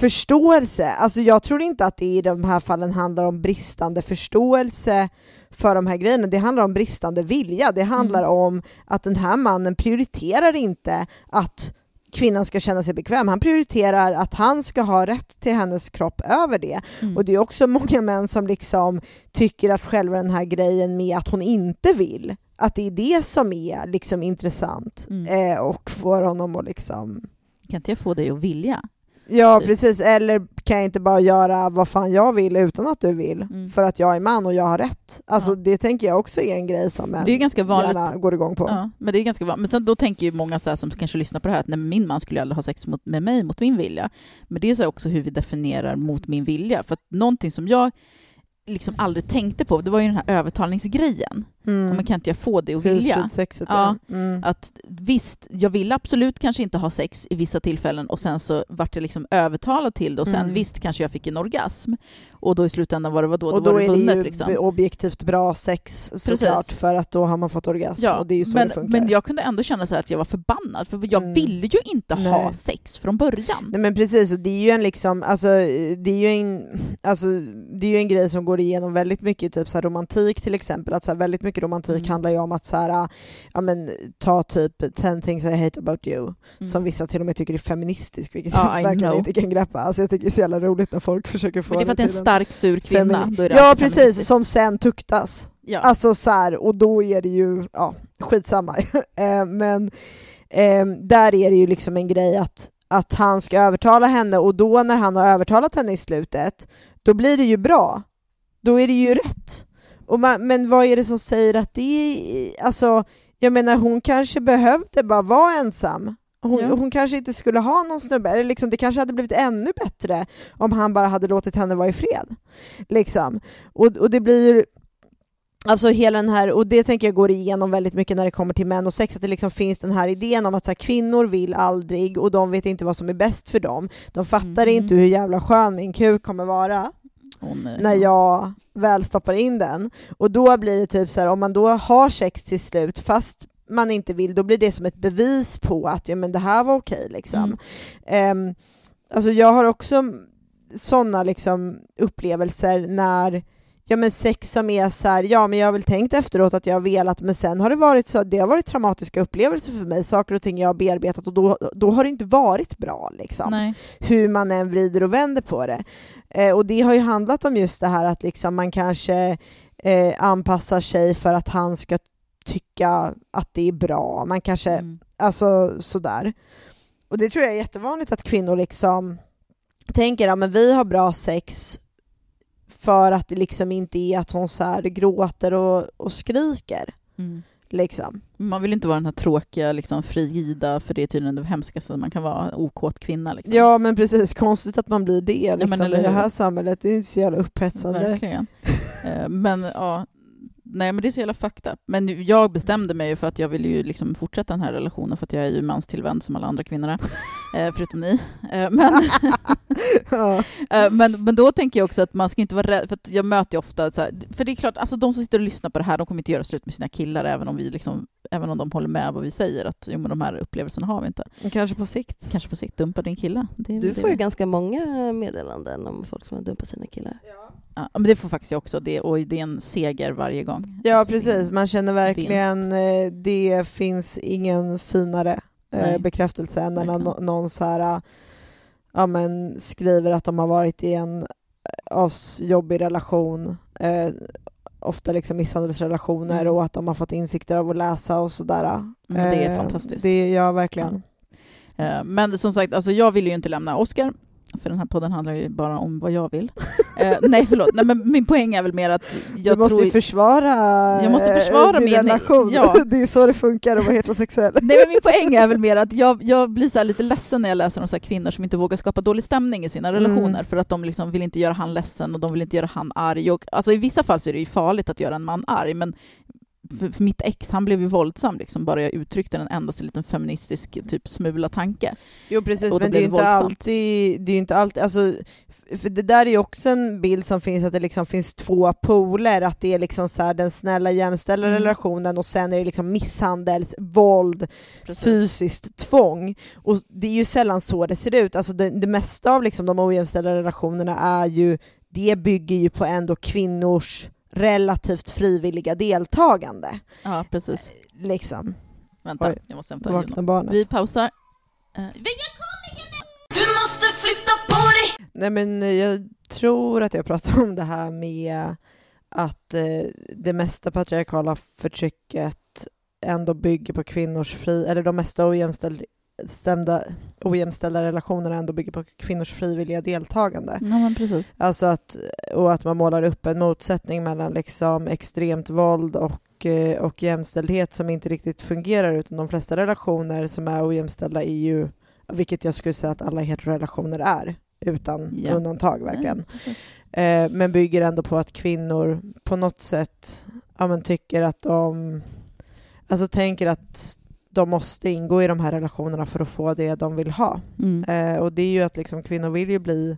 förståelse. Alltså jag tror inte att det i de här fallen handlar om bristande förståelse för de här grejerna. Det handlar om bristande vilja. Det handlar Mm. om att den här mannen prioriterar inte att kvinnan ska känna sig bekväm. Han prioriterar att han ska ha rätt till hennes kropp över det. Mm. Och det är också många män som liksom tycker att själva den här grejen med att hon inte vill, att det är det som är liksom intressant Mm. eh, och får honom att liksom Kan inte jag få dig att vilja? Ja Typ. precis, eller kan jag inte bara göra vad fan jag vill utan att du vill? Mm. För att jag är man och jag har rätt. Alltså Ja. det tänker jag också är en grej som män Det är ganska vanligt. gärna går igång på. Ja, men det är ganska vanligt. Men sen då tänker ju många så här, som kanske lyssnar på det här att nej, min man skulle aldrig ha sex mot, med mig mot min vilja. Men det är så också hur vi definierar mot min vilja. För att någonting som jag liksom aldrig tänkte på, det var ju den här övertalningsgrejen. Mm. Ja, Men kan inte jag få det att vilja? Husfridsexet, Ja. ja. Mm. Att visst, jag ville absolut kanske inte ha sex i vissa tillfällen och sen så vart jag liksom övertalad till det och sen Mm. visst kanske jag fick en orgasm. Och då i slutändan var det vadå? Och då, då var det är det vunnet ju liksom. objektivt bra sex såklart för att då har man fått orgasm Ja, och det är ju så men, det funkar. men jag kunde ändå känna så här att jag var förbannad, för jag Mm. ville ju inte ha Nej. sex från början. Nej men precis, och det är ju en liksom, alltså det är ju en, alltså, det är ju en grej som går igenom väldigt mycket, typ så romantik till exempel, att så väldigt mycket romantik Mm. handlar ju om att så här, ja men ta typ 10 things I hate about you, Mm. som vissa till och med tycker är feministisk, vilket Ja, I jag verkligen know. inte kan greppa. Alltså jag tycker det är så jävla roligt när folk försöker få Men det är för att det är en stark, sur kvinna. femini- Ja precis, som sen tuktas. Ja. Alltså så här, och då är det ju, ja, skitsamma. *laughs* Eh, Men eh, där är det ju liksom en grej att, att han ska övertala henne och då när han har övertalat henne i slutet, då blir det ju bra. Då är det ju rätt. Och man, men vad är det som säger att det är, alltså, jag menar hon kanske behövde bara vara ensam. Hon, Ja. hon kanske inte skulle ha någon snubbe, eller liksom, det kanske hade blivit ännu bättre om han bara hade låtit henne vara i fred. Liksom. Och, och det blir Alltså hela den här, och det tänker jag går igenom väldigt mycket när det kommer till män och sex, att det liksom finns den här idén om att här, kvinnor vill aldrig och de vet inte vad som är bäst för dem. De fattar Mhm. inte hur jävla skön min kuk kommer vara Nej. när jag väl stoppar in den. Och då blir det typ så här, om man då har sex till slut fast man inte vill, då blir det som ett bevis på att ja, men det här var okej. liksom. Mm. Ehm, alltså jag har också sådana liksom upplevelser när ja men sex som är så här, ja men jag har väl tänkt efteråt att jag har velat, men sen har det varit så, det har varit traumatiska upplevelser för mig, saker och ting jag har bearbetat och då, då har det inte varit bra liksom. Nej. Hur man än vrider och vänder på det. Eh, och det har ju handlat om just det här att liksom man kanske eh, anpassar sig för att han ska tycka att det är bra. Man kanske, Mm. alltså sådär. Och det tror jag är jättevanligt att kvinnor liksom tänker, ja men vi har bra sex för att det liksom inte är att hon så här gråter och, och skriker. Mm. Liksom. Man vill inte vara den här tråkiga, liksom, frigida, för det är tydligen det hemskaste man kan vara, okåt kvinna. Liksom. Ja men precis, konstigt att man blir det liksom, eller i det här samhället. Det är inte så jävla upphetsande. Verkligen. Eh, men ja, nej men det är så jävla fucked up. Men jag bestämde mig ju för att jag ville ju liksom fortsätta den här relationen för att jag är ju manstillvänd som alla andra kvinnor är, *laughs* eh, förutom ni. Eh, men, *laughs* ja. *laughs* eh, men, men då tänker jag också att man ska inte vara rädd, för att jag möter ju ofta så här, för det är klart, alltså de som sitter och lyssnar på det här, de kommer inte göra slut med sina killar även om vi liksom Även om de håller med vad vi säger, att jo, men de här upplevelserna har vi inte. Kanske på sikt. Kanske på sikt dumpa din kille. Du det. får ju ganska många meddelanden om folk som har dumpat sina killar. Ja, men det får faktiskt jag också, det, och det är en seger varje gång. Ja Alltså, precis, man känner verkligen eh, det finns ingen finare eh, Nej. bekräftelse än när Verkligen. nå- någon så här, ja, men skriver att de har varit i en eh, asjobbig relation, eh, ofta liksom misshandelsrelationer Mm. och att de har fått insikter av att läsa och sådär. Men det är Eh, fantastiskt. Det, ja, verkligen. Eh, Men som sagt, alltså jag vill ju inte lämna Oscar, för den här podden handlar ju bara om vad jag vill. Eh, nej, förlåt. Nej, men min poäng är väl mer att jag du måste ju försvara, Jag måste eh, försvara din min- relation. ja. *laughs* det är så det funkar att vara heterosexuell. *laughs* Nej, men min poäng är väl mer att jag, jag blir så lite ledsen när jag läser om så här kvinnor som inte vågar skapa dålig stämning i sina Mm. relationer för att de liksom vill inte göra han ledsen och de vill inte göra han arg. Och, alltså, I vissa fall så är det ju farligt att göra en man arg, men för, för mitt ex, han blev ju våldsam liksom, bara jag uttryckte en endaste liten feministisk typ smula tanke. Jo precis, men det är ju inte alltid, det är inte alltid, alltså, för det där är ju också en bild som finns, att det liksom finns två poler, att det är liksom så här den snälla jämställda Mm. relationen och sen är det liksom misshandels, våld, fysiskt tvång. Och det är ju sällan så det ser ut, alltså det, det mesta av liksom de ojämställda relationerna är ju, det bygger ju på ändå kvinnors relativt frivilliga deltagande. Ja, precis. Liksom, Vänta, Oj, jag måste hämta vakna barnet. Vi pausar. Eh, Du måste flytta på dig Nej men eh, jag tror att jag pratade om det här med att eh, det mesta patriarkala förtrycket ändå bygger på kvinnors fri, eller de mesta ojämställda, ojämställda relationerna ändå bygger på kvinnors frivilliga deltagande. Ja, men precis. Alltså att, och att man målar upp en motsättning mellan liksom extremt våld och, eh, och jämställdhet som inte riktigt fungerar utan de flesta relationer som är ojämställda är ju, vilket jag skulle säga att alla heterorelationer är, utan Ja. undantag verkligen. Ja. Eh, men bygger ändå på att kvinnor på något sätt ja, men tycker att de, alltså tänker att de måste ingå i de här relationerna för att få det de vill ha. Mm. Eh, och det är ju att liksom, kvinnor vill ju bli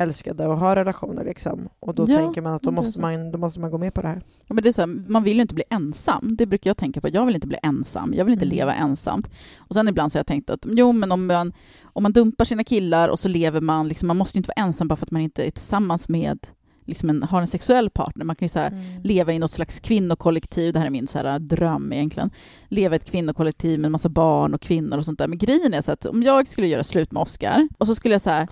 älskade och ha relationer liksom. Och då Ja, tänker man att då måste man, då måste man gå med på det här. Ja, men det är så här, man vill ju inte bli ensam. Det brukar jag tänka på. Jag vill inte bli ensam. Jag vill inte Mm. leva ensamt. Och sen ibland så har jag tänkt att jo, men om man, om man dumpar sina killar och så lever man, liksom, man måste ju inte vara ensam bara för att man inte är tillsammans med, liksom en, har en sexuell partner. Man kan ju så här, leva i något slags kvinnokollektiv, det här är min så här, dröm egentligen, leva i ett kvinnokollektiv med en massa barn och kvinnor och sånt där. Men grejen är så att om jag skulle göra slut med Oscar och så skulle jag så här,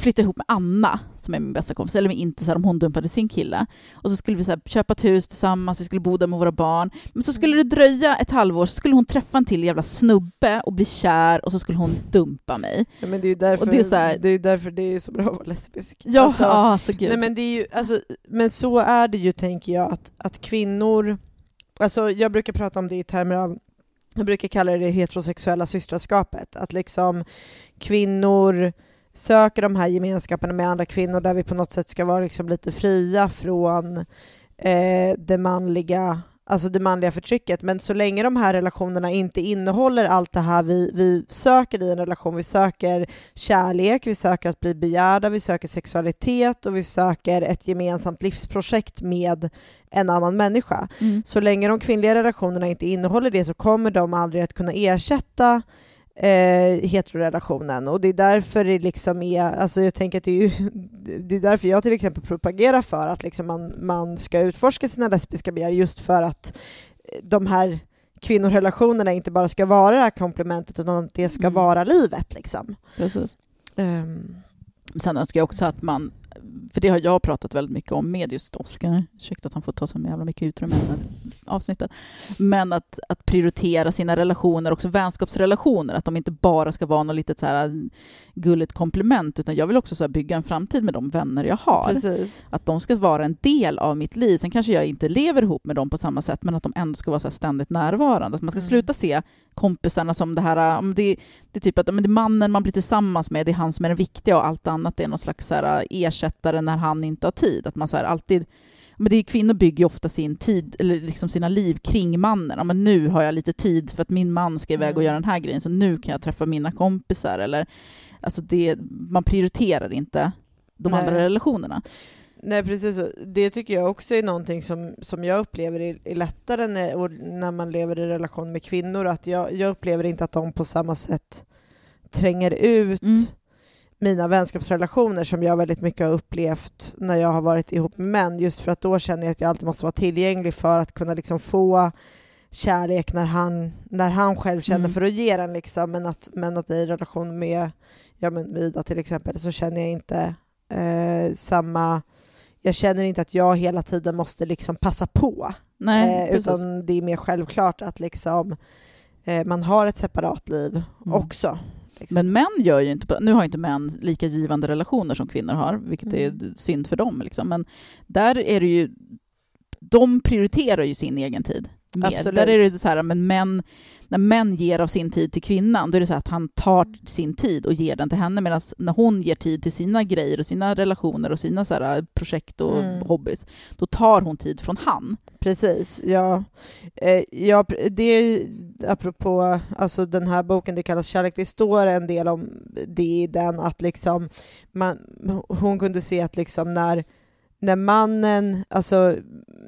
flytta ihop med Anna, som är min bästa kompis, eller med inte så här, om hon dumpade sin kille. Och så skulle vi så här, köpa ett hus tillsammans, vi skulle bo där med våra barn. Men så skulle det dröja ett halvår, så skulle hon träffa en till jävla snubbe och bli kär och så skulle hon dumpa mig. Ja, men det är ju därför Och det är så här- det är, därför det är så bra att vara lesbisk. Ja, Alltså, alltså, gud. Nej, men, det är ju, alltså, men så är det ju, tänker jag, att, att kvinnor... Alltså, jag brukar prata om det i termer av... Jag brukar kalla det det heterosexuella systraskapet. Att liksom kvinnor söker de här gemenskaperna med andra kvinnor där vi på något sätt ska vara liksom lite fria från eh, det manliga Alltså det manliga förtrycket, men så länge de här relationerna inte innehåller allt det här vi, vi söker i en relation, vi söker kärlek, vi söker att bli begärda, vi söker sexualitet och vi söker ett gemensamt livsprojekt med en annan människa. Mm. Så länge de kvinnliga relationerna inte innehåller det så kommer de aldrig att kunna ersätta eh, heterorelationen och det är därför det liksom är, alltså jag tänker att det är ju, det är därför jag till exempel propagerar för att liksom man, man ska utforska sina lesbiska begär just för att de här kvinnorelationerna inte bara ska vara det här komplementet utan att det ska Mm. vara livet liksom. Precis. Ehm, Sen önskar jag också att man, för det har jag pratat väldigt mycket om med just Oscar, ursäkta att han får ta så jävla mycket utrymme i avsnittet, men att, att prioritera sina relationer, också vänskapsrelationer, att de inte bara ska vara något litet så här gulligt komplement, utan jag vill också så bygga en framtid med de vänner jag har. precis. Att de ska vara en del av mitt liv. Sen kanske jag inte lever ihop med dem på samma sätt, men att de ändå ska vara så ständigt närvarande. Att man ska Mm. sluta se kompisarna som det här, det, det är typ att det är mannen man blir tillsammans med, det är han som är den viktiga och allt annat är någon slags så här ersättare när han inte har tid. Att man så här alltid men det är, kvinnor bygger ju ofta sin tid, eller liksom sina liv kring mannen. Ja, men nu har jag lite tid för att min man ska iväg och Mm. göra den här grejen, så nu kan jag träffa mina kompisar. Eller, alltså det, man prioriterar inte de Nej. andra relationerna. Nej precis, det tycker jag också är någonting som, som jag upplever är, är lättare när, när man lever i relation med kvinnor, att jag, jag upplever inte att de på samma sätt tränger ut Mm. mina vänskapsrelationer som jag väldigt mycket har upplevt när jag har varit ihop med män, just för att då känner jag att jag alltid måste vara tillgänglig för att kunna liksom få kärlek när han, när han själv känner Mm. för att ge den. Liksom. Men, att, men att i relation med ja, men Vida till exempel så känner jag inte eh, samma... Jag känner inte att jag hela tiden måste liksom passa på. Nej, eh, utan det är mer självklart att liksom, eh, man har ett separat liv Mm. också. Liksom. Men män gör ju inte, nu har inte män lika givande relationer som kvinnor har, vilket är Mm. synd för dem. Liksom. Men där är det ju, de prioriterar ju sin egen tid. Absolut. Där är det så här, men män, när män ger av sin tid till kvinnan, då är det så att han tar sin tid och ger den till henne, medan när hon ger tid till sina grejer och sina relationer och sina så här projekt och Mm. hobbys, då tar hon tid från han. Precis, ja. Eh, ja det, apropå alltså den här boken, det kallas Kärlek, det står en del om det i den, att liksom man, hon kunde se att liksom när, när mannen, alltså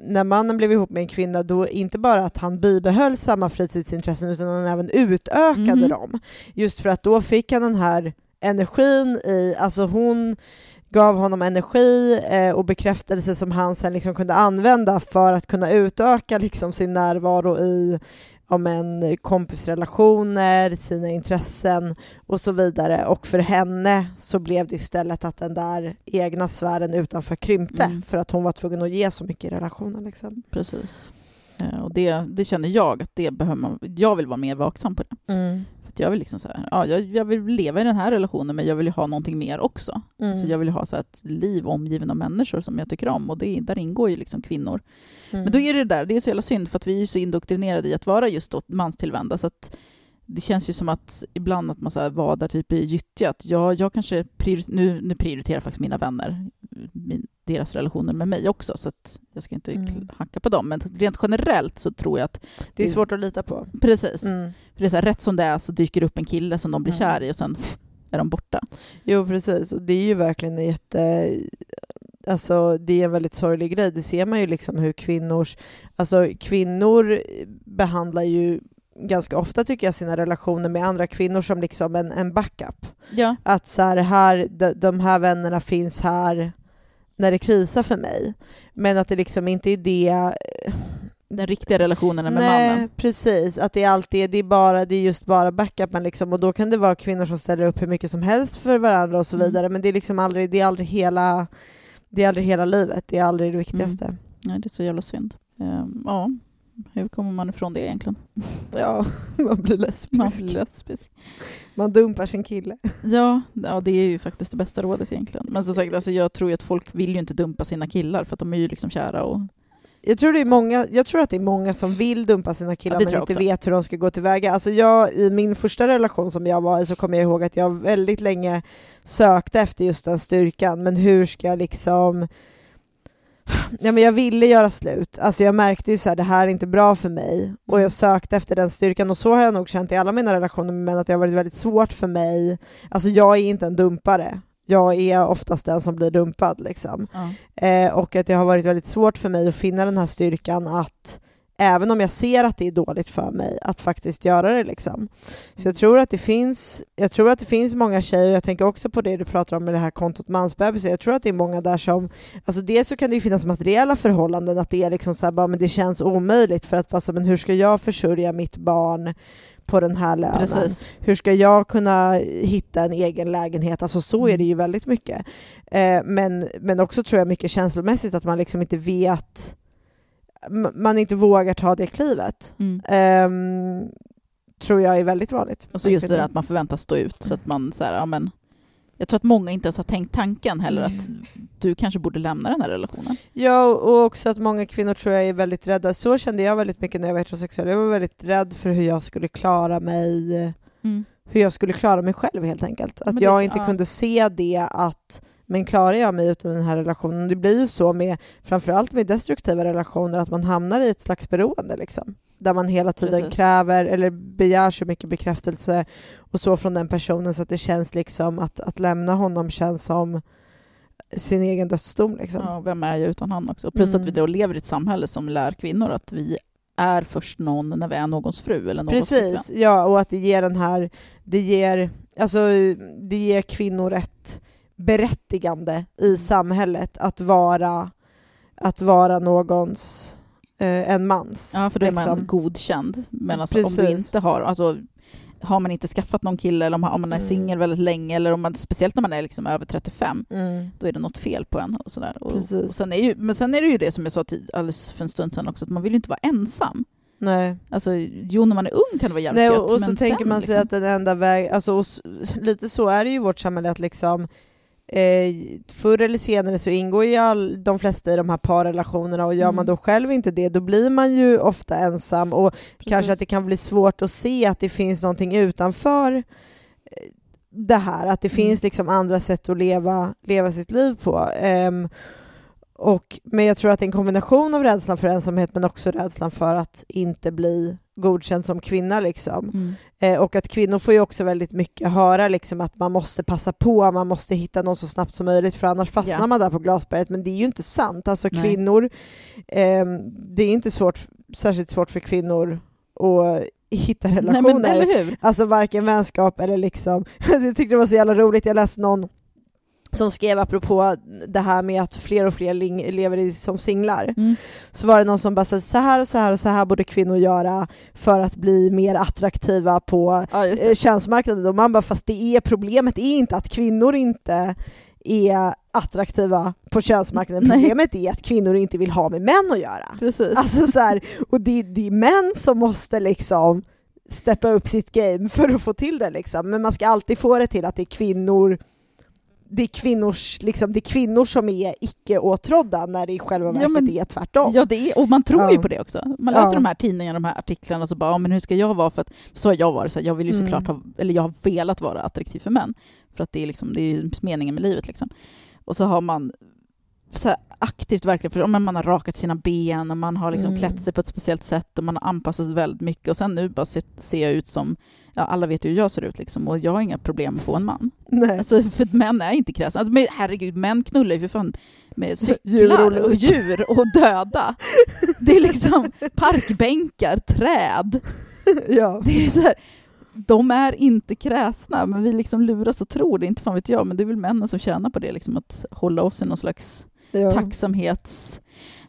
när mannen blev ihop med en kvinna, då inte bara att han bibehöll samma fritidsintressen, utan han även utökade Mhm. dem. Just för att då fick han den här energin i, alltså hon gav honom energi eh, och bekräftelse som han sen liksom kunde använda för att kunna utöka liksom sin närvaro i om en kompisrelationer, sina intressen och så vidare. Och för henne så blev det istället att den där egna sfären utanför krympte Mm. för att hon var tvungen att ge så mycket i relationen. Liksom. Precis. Eh, Och det, det känner jag att det behöver man, jag vill vara mer vaksam på det. För jag vill liksom så här, ja, jag, jag vill leva i den här relationen men jag vill ju ha någonting mer också. Mm. Så jag vill ha så ett liv omgiven av människor som jag tycker om och det, där ingår ju liksom kvinnor. Mm. Men då är det där, det är så jävla synd för att vi är så indoktrinerade i att vara just manstillvända så att det känns ju som att ibland att man så här vadar typ i gyttja jag, jag kanske prior- nu, nu prioriterar faktiskt mina vänner min, deras relationer med mig också så jag ska inte Mm. hacka på dem men rent generellt så tror jag att det är svårt att lita på. precis, Mm. för det är så här, rätt som det är så dyker upp en kille som de blir Mm. kär i och sen pff, är de borta. Jo, precis. Och det är ju verkligen en jätte... Alltså, det är en väldigt sorglig grej. Det ser man ju liksom hur kvinnors... Alltså, kvinnor behandlar ju ganska ofta, tycker jag, sina relationer med andra kvinnor som liksom en, en backup. Ja, Att så här, här, de, de här vännerna finns här när det krisar för mig. Men att det liksom inte är det... den riktiga relationen med Nej, mannen. precis. Att det alltid är, det är, bara, det är just bara backupen liksom. Och då kan det vara kvinnor som ställer upp hur mycket som helst för varandra och så Mm. vidare. Men det är liksom aldrig, det är aldrig hela det är aldrig hela livet, det är aldrig det viktigaste. Nej, det är så jävla synd. Ehm, ja, hur kommer man ifrån det egentligen? *laughs* Ja, *laughs* man blir lesbisk. Man Man, blir lesbisk. dumpar sin kille. *laughs* Ja, ja, det är ju faktiskt det bästa rådet egentligen. Men som sagt, alltså, jag tror att folk vill ju inte dumpa sina killar för att de är ju liksom kära och Jag tror, det är många, jag tror att det är många som vill dumpa sina killar Ja, men inte också. vet hur de ska gå tillväga. Alltså jag, I min första relation som jag var i så kommer jag ihåg att jag väldigt länge sökte efter just den styrkan, men hur ska jag liksom... Ja, men jag ville göra slut. Alltså jag märkte ju så här, det här är inte bra för mig. Och jag sökte efter den styrkan och så har jag nog känt i alla mina relationer med män att det har varit väldigt svårt för mig. Alltså jag är inte en dumpare. Jag är oftast den som blir dumpad liksom. ja. Eh, och att det har varit väldigt svårt för mig att finna den här styrkan att även om jag ser att det är dåligt för mig, att faktiskt göra det. Liksom. Så jag tror, att det finns, jag tror att det finns många tjejer, jag tänker också på det du pratar om med det här kontot mansbebisar, jag tror att det är många där som, alltså dels så kan det ju finnas materiella förhållanden, att det är liksom så här, bara, men det känns omöjligt för att, alltså, men hur ska jag försörja mitt barn på den här lönen? Precis. Hur ska jag kunna hitta en egen lägenhet? Alltså så är det ju väldigt mycket. Eh, men, men också tror jag mycket känslomässigt att man liksom inte vet, man inte vågar ta det klivet. Mm. Ehm, tror jag är väldigt vanligt. Och så just det där att man förväntas stå ut, så att man så här, ja men jag tror att många inte ens har tänkt tanken heller att du kanske borde lämna den här relationen. Ja, och också att många kvinnor tror jag är väldigt rädda. Så kände jag väldigt mycket när jag var heterosexuell. Jag var väldigt rädd för hur jag skulle klara mig, hur jag skulle klara mig själv helt enkelt. Att jag inte ja. kunde se det att men klarar jag mig utan den här relationen? Det blir ju så med, framförallt med destruktiva relationer, att man hamnar i ett slags beroende liksom. Där man hela tiden Precis. kräver eller begär så mycket bekräftelse och så från den personen så att det känns liksom att, att lämna honom känns som sin egen dödsdom liksom. Ja, vem är jag utan han också? Plus Mm. att vi då lever i ett samhälle som lär kvinnor att vi är först någon när vi är någons fru eller någons. Precis, ja, och att det ger den här, det ger, alltså, det ger kvinnor ett berättigande i samhället att vara, att vara någons, eh, en mans. Ja, för då är man liksom. godkänd. Men alltså, om du inte har, alltså, har man inte skaffat någon kille eller om man är Mm. singel väldigt länge eller om man, speciellt när man är liksom över 35, Mm. då är det något fel på en. Och sådär. Och, Precis. och sen är ju, men sen är det ju det som jag sa till, alldeles för en stund sedan också, att man vill ju inte vara ensam. Nej. Alltså, jo, när man är ung kan det vara jävligt Nej, gött, och, och så tänker man sig liksom, att den enda väg, alltså, och lite så är det ju i vårt samhälle att liksom Eh, förr eller senare så ingår ju all, de flesta i de här parrelationerna och gör Mm. man då själv inte det, då blir man ju ofta ensam och kanske Precis. att det kan bli svårt att se att det finns någonting utanför eh, det här, att det Mm. finns liksom andra sätt att leva, leva sitt liv på. Ehm, och, men jag tror att det är en kombination av rädslan för ensamhet men också rädslan för att inte bli godkänd som kvinna. Liksom. Mm. Eh, och att kvinnor får ju också väldigt mycket höra liksom, att man måste passa på, man måste hitta någon så snabbt som möjligt för annars fastnar Ja. man där på glasberget. Men det är ju inte sant. Alltså Nej. kvinnor, ehm, det är inte svårt, särskilt svårt för kvinnor att hitta Nej, relationer. men, eller hur? Alltså varken vänskap eller liksom... *laughs* jag tyckte det var så jävla roligt, jag läste någon som skrev apropå det här med att fler och fler lever i, som singlar. Mm. Så var det någon som bara sa så här och så här och så här borde kvinnor göra för att bli mer attraktiva på Ja, eh, könsmarknaden. Och man bara, fast det är problemet är inte att kvinnor inte är attraktiva på könsmarknaden. Nej. Problemet är att kvinnor inte vill ha med män att göra. Precis. Alltså så här, och det, det är män som måste liksom steppa upp sitt game för att få till det liksom. Men man ska alltid få det till att det är kvinnor det är, kvinnors, liksom, det är kvinnor som är icke-åtrådda när det i själva Ja, verket men- är tvärtom. Ja, det är, och man tror Ja. ju på det också. Man läser Ja. de här tidningarna, de här artiklarna, och så bara, ja, men hur ska jag vara? För att, så har jag varit, så här, jag vill ju Mm. såklart ha, eller jag har velat vara attraktiv för män. För att det är, liksom, det är meningen med livet. Liksom. Och så har man så här, aktivt verkligen, för, man har rakat sina ben och man har liksom Mm. klätt sig på ett speciellt sätt och man har anpassat sig väldigt mycket. Och sen nu bara ser, ser jag ut som, ja, alla vet ju hur jag ser ut liksom, och jag har inga problem med att få en man. Nej. Alltså, för män är inte kräsna. Alltså, men herregud, män knullar ju för fan med Djur och cyklar och djur och döda. Det är liksom parkbänkar, träd. ja. Det är så här, de är inte kräsna, men vi liksom luras och tror det. Inte fan vet jag, men det är väl männen som tjänar på det, liksom att hålla oss i någon slags Ja. tacksamhets...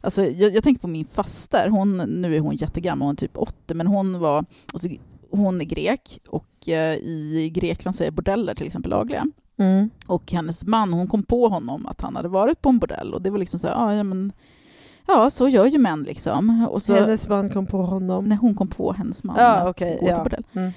Alltså, jag, jag tänker på min faster, hon, nu är hon jättegammal, hon är typ 80, men hon var... Alltså, hon är grek och eh, i Grekland så är bordeller till exempel lagliga. Mm. Och hennes man, hon kom på honom att han hade varit på en bordell och det var liksom så här, "Ah, ja men ja så gör ju män liksom. Och så, Hennes man kom på honom. när hon kom på hennes man Ja, att okej, gå ja. till bordell. Mm.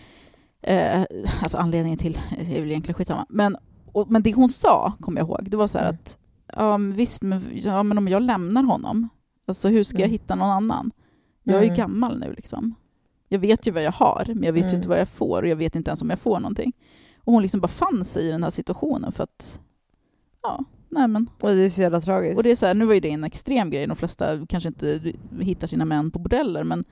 Eh, alltså anledningen till är väl egentligen skitsamma. Men, och, men det hon sa, kommer jag ihåg, det var så här Mm. att ja, visst, men, ja, men om jag lämnar honom, alltså hur ska jag Mm. hitta någon annan? Jag är ju Mm. gammal nu liksom. Jag vet ju vad jag har, men jag vet ju Mm. inte vad jag får och jag vet inte ens om jag får någonting. Och hon liksom bara fann sig i den här situationen för att, ja, nej men. Och det är så jävla tragiskt. Och det är så här, nu var ju det en extrem grej, de flesta kanske inte hittar sina män på bordeller, men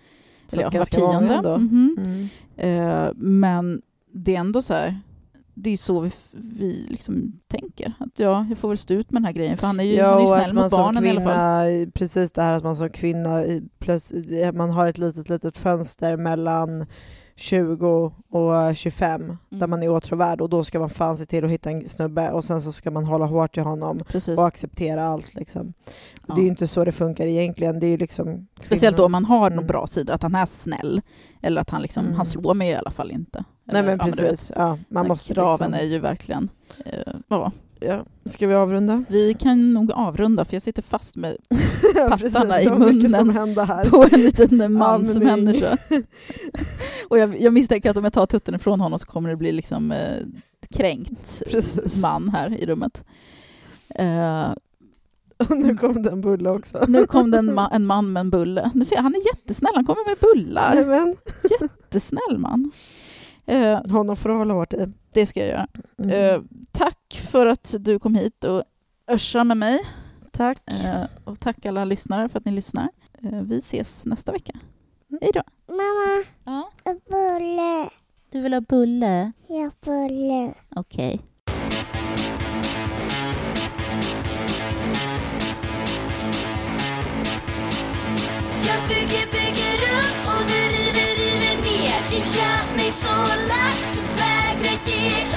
eller ja, var tionde. Mhm. Mm. Eh, men det är ändå så här, det är så vi, vi liksom tänker. Att ja, jag får väl stå ut med den här grejen, för han är ju, Ja, han är ju snäll mot barnen i alla fall. kvinna, precis det här att man som kvinna, man har ett litet, litet fönster mellan 20 och 25 där Mm. man är åtråvärd och då ska man fan se till att hitta en snubbe och sen så ska man hålla hårt i honom Precis. och acceptera allt. Liksom. Ja. Det är ju inte så det funkar egentligen. Det är liksom Speciellt då om man har Mm. några bra sidor, att han är snäll. Eller att han liksom, Mm. han slår mig i alla fall inte. Nej Eller, men du vet, precis. Ja, man måste kraven liksom, är ju verkligen... Eh, ja. Ja. Ska vi avrunda? Vi kan nog avrunda, för jag sitter fast med *laughs* Precis, Pattarna i var mycket munnen som hände här. på en liten *laughs* mansmänniska. *laughs* Och jag, jag misstänker att om jag tar tutten ifrån honom så kommer det bli liksom eh, kränkt Precis. man här i rummet. Eh, Och nu kom det en bulle också. nu kom det en, ma- en man med en bulle. Nu ser jag, han är jättesnäll, han kommer med bullar. Nej, men, Jättesnäll man. Eh, honom får du hålla hårt i. det ska jag göra. Mm. Eh, tack för att du kom hit och örsade med mig. Tack. Eh, och tack alla lyssnare för att ni lyssnar. Eh, vi ses nästa vecka. Mm. Hej då. Mamma, Ja, bulle. du vill ha bulle? Ja, bulle. Okej. Jag bygger, bygger upp och du river, river ner Du gör mig så lack,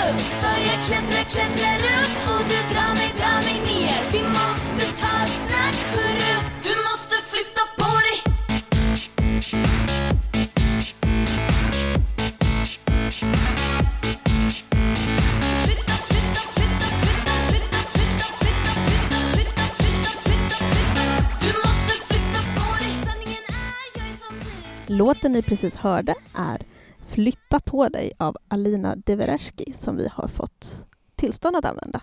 upp För jag klättrar, klättrar upp och du drar mig, drar mig ner Vi måste ta ett snack, hörru Du måste flytta på dig Låten ni precis hörde är Flytta på dig av Alina Devereski som vi har fått tillstånd att använda.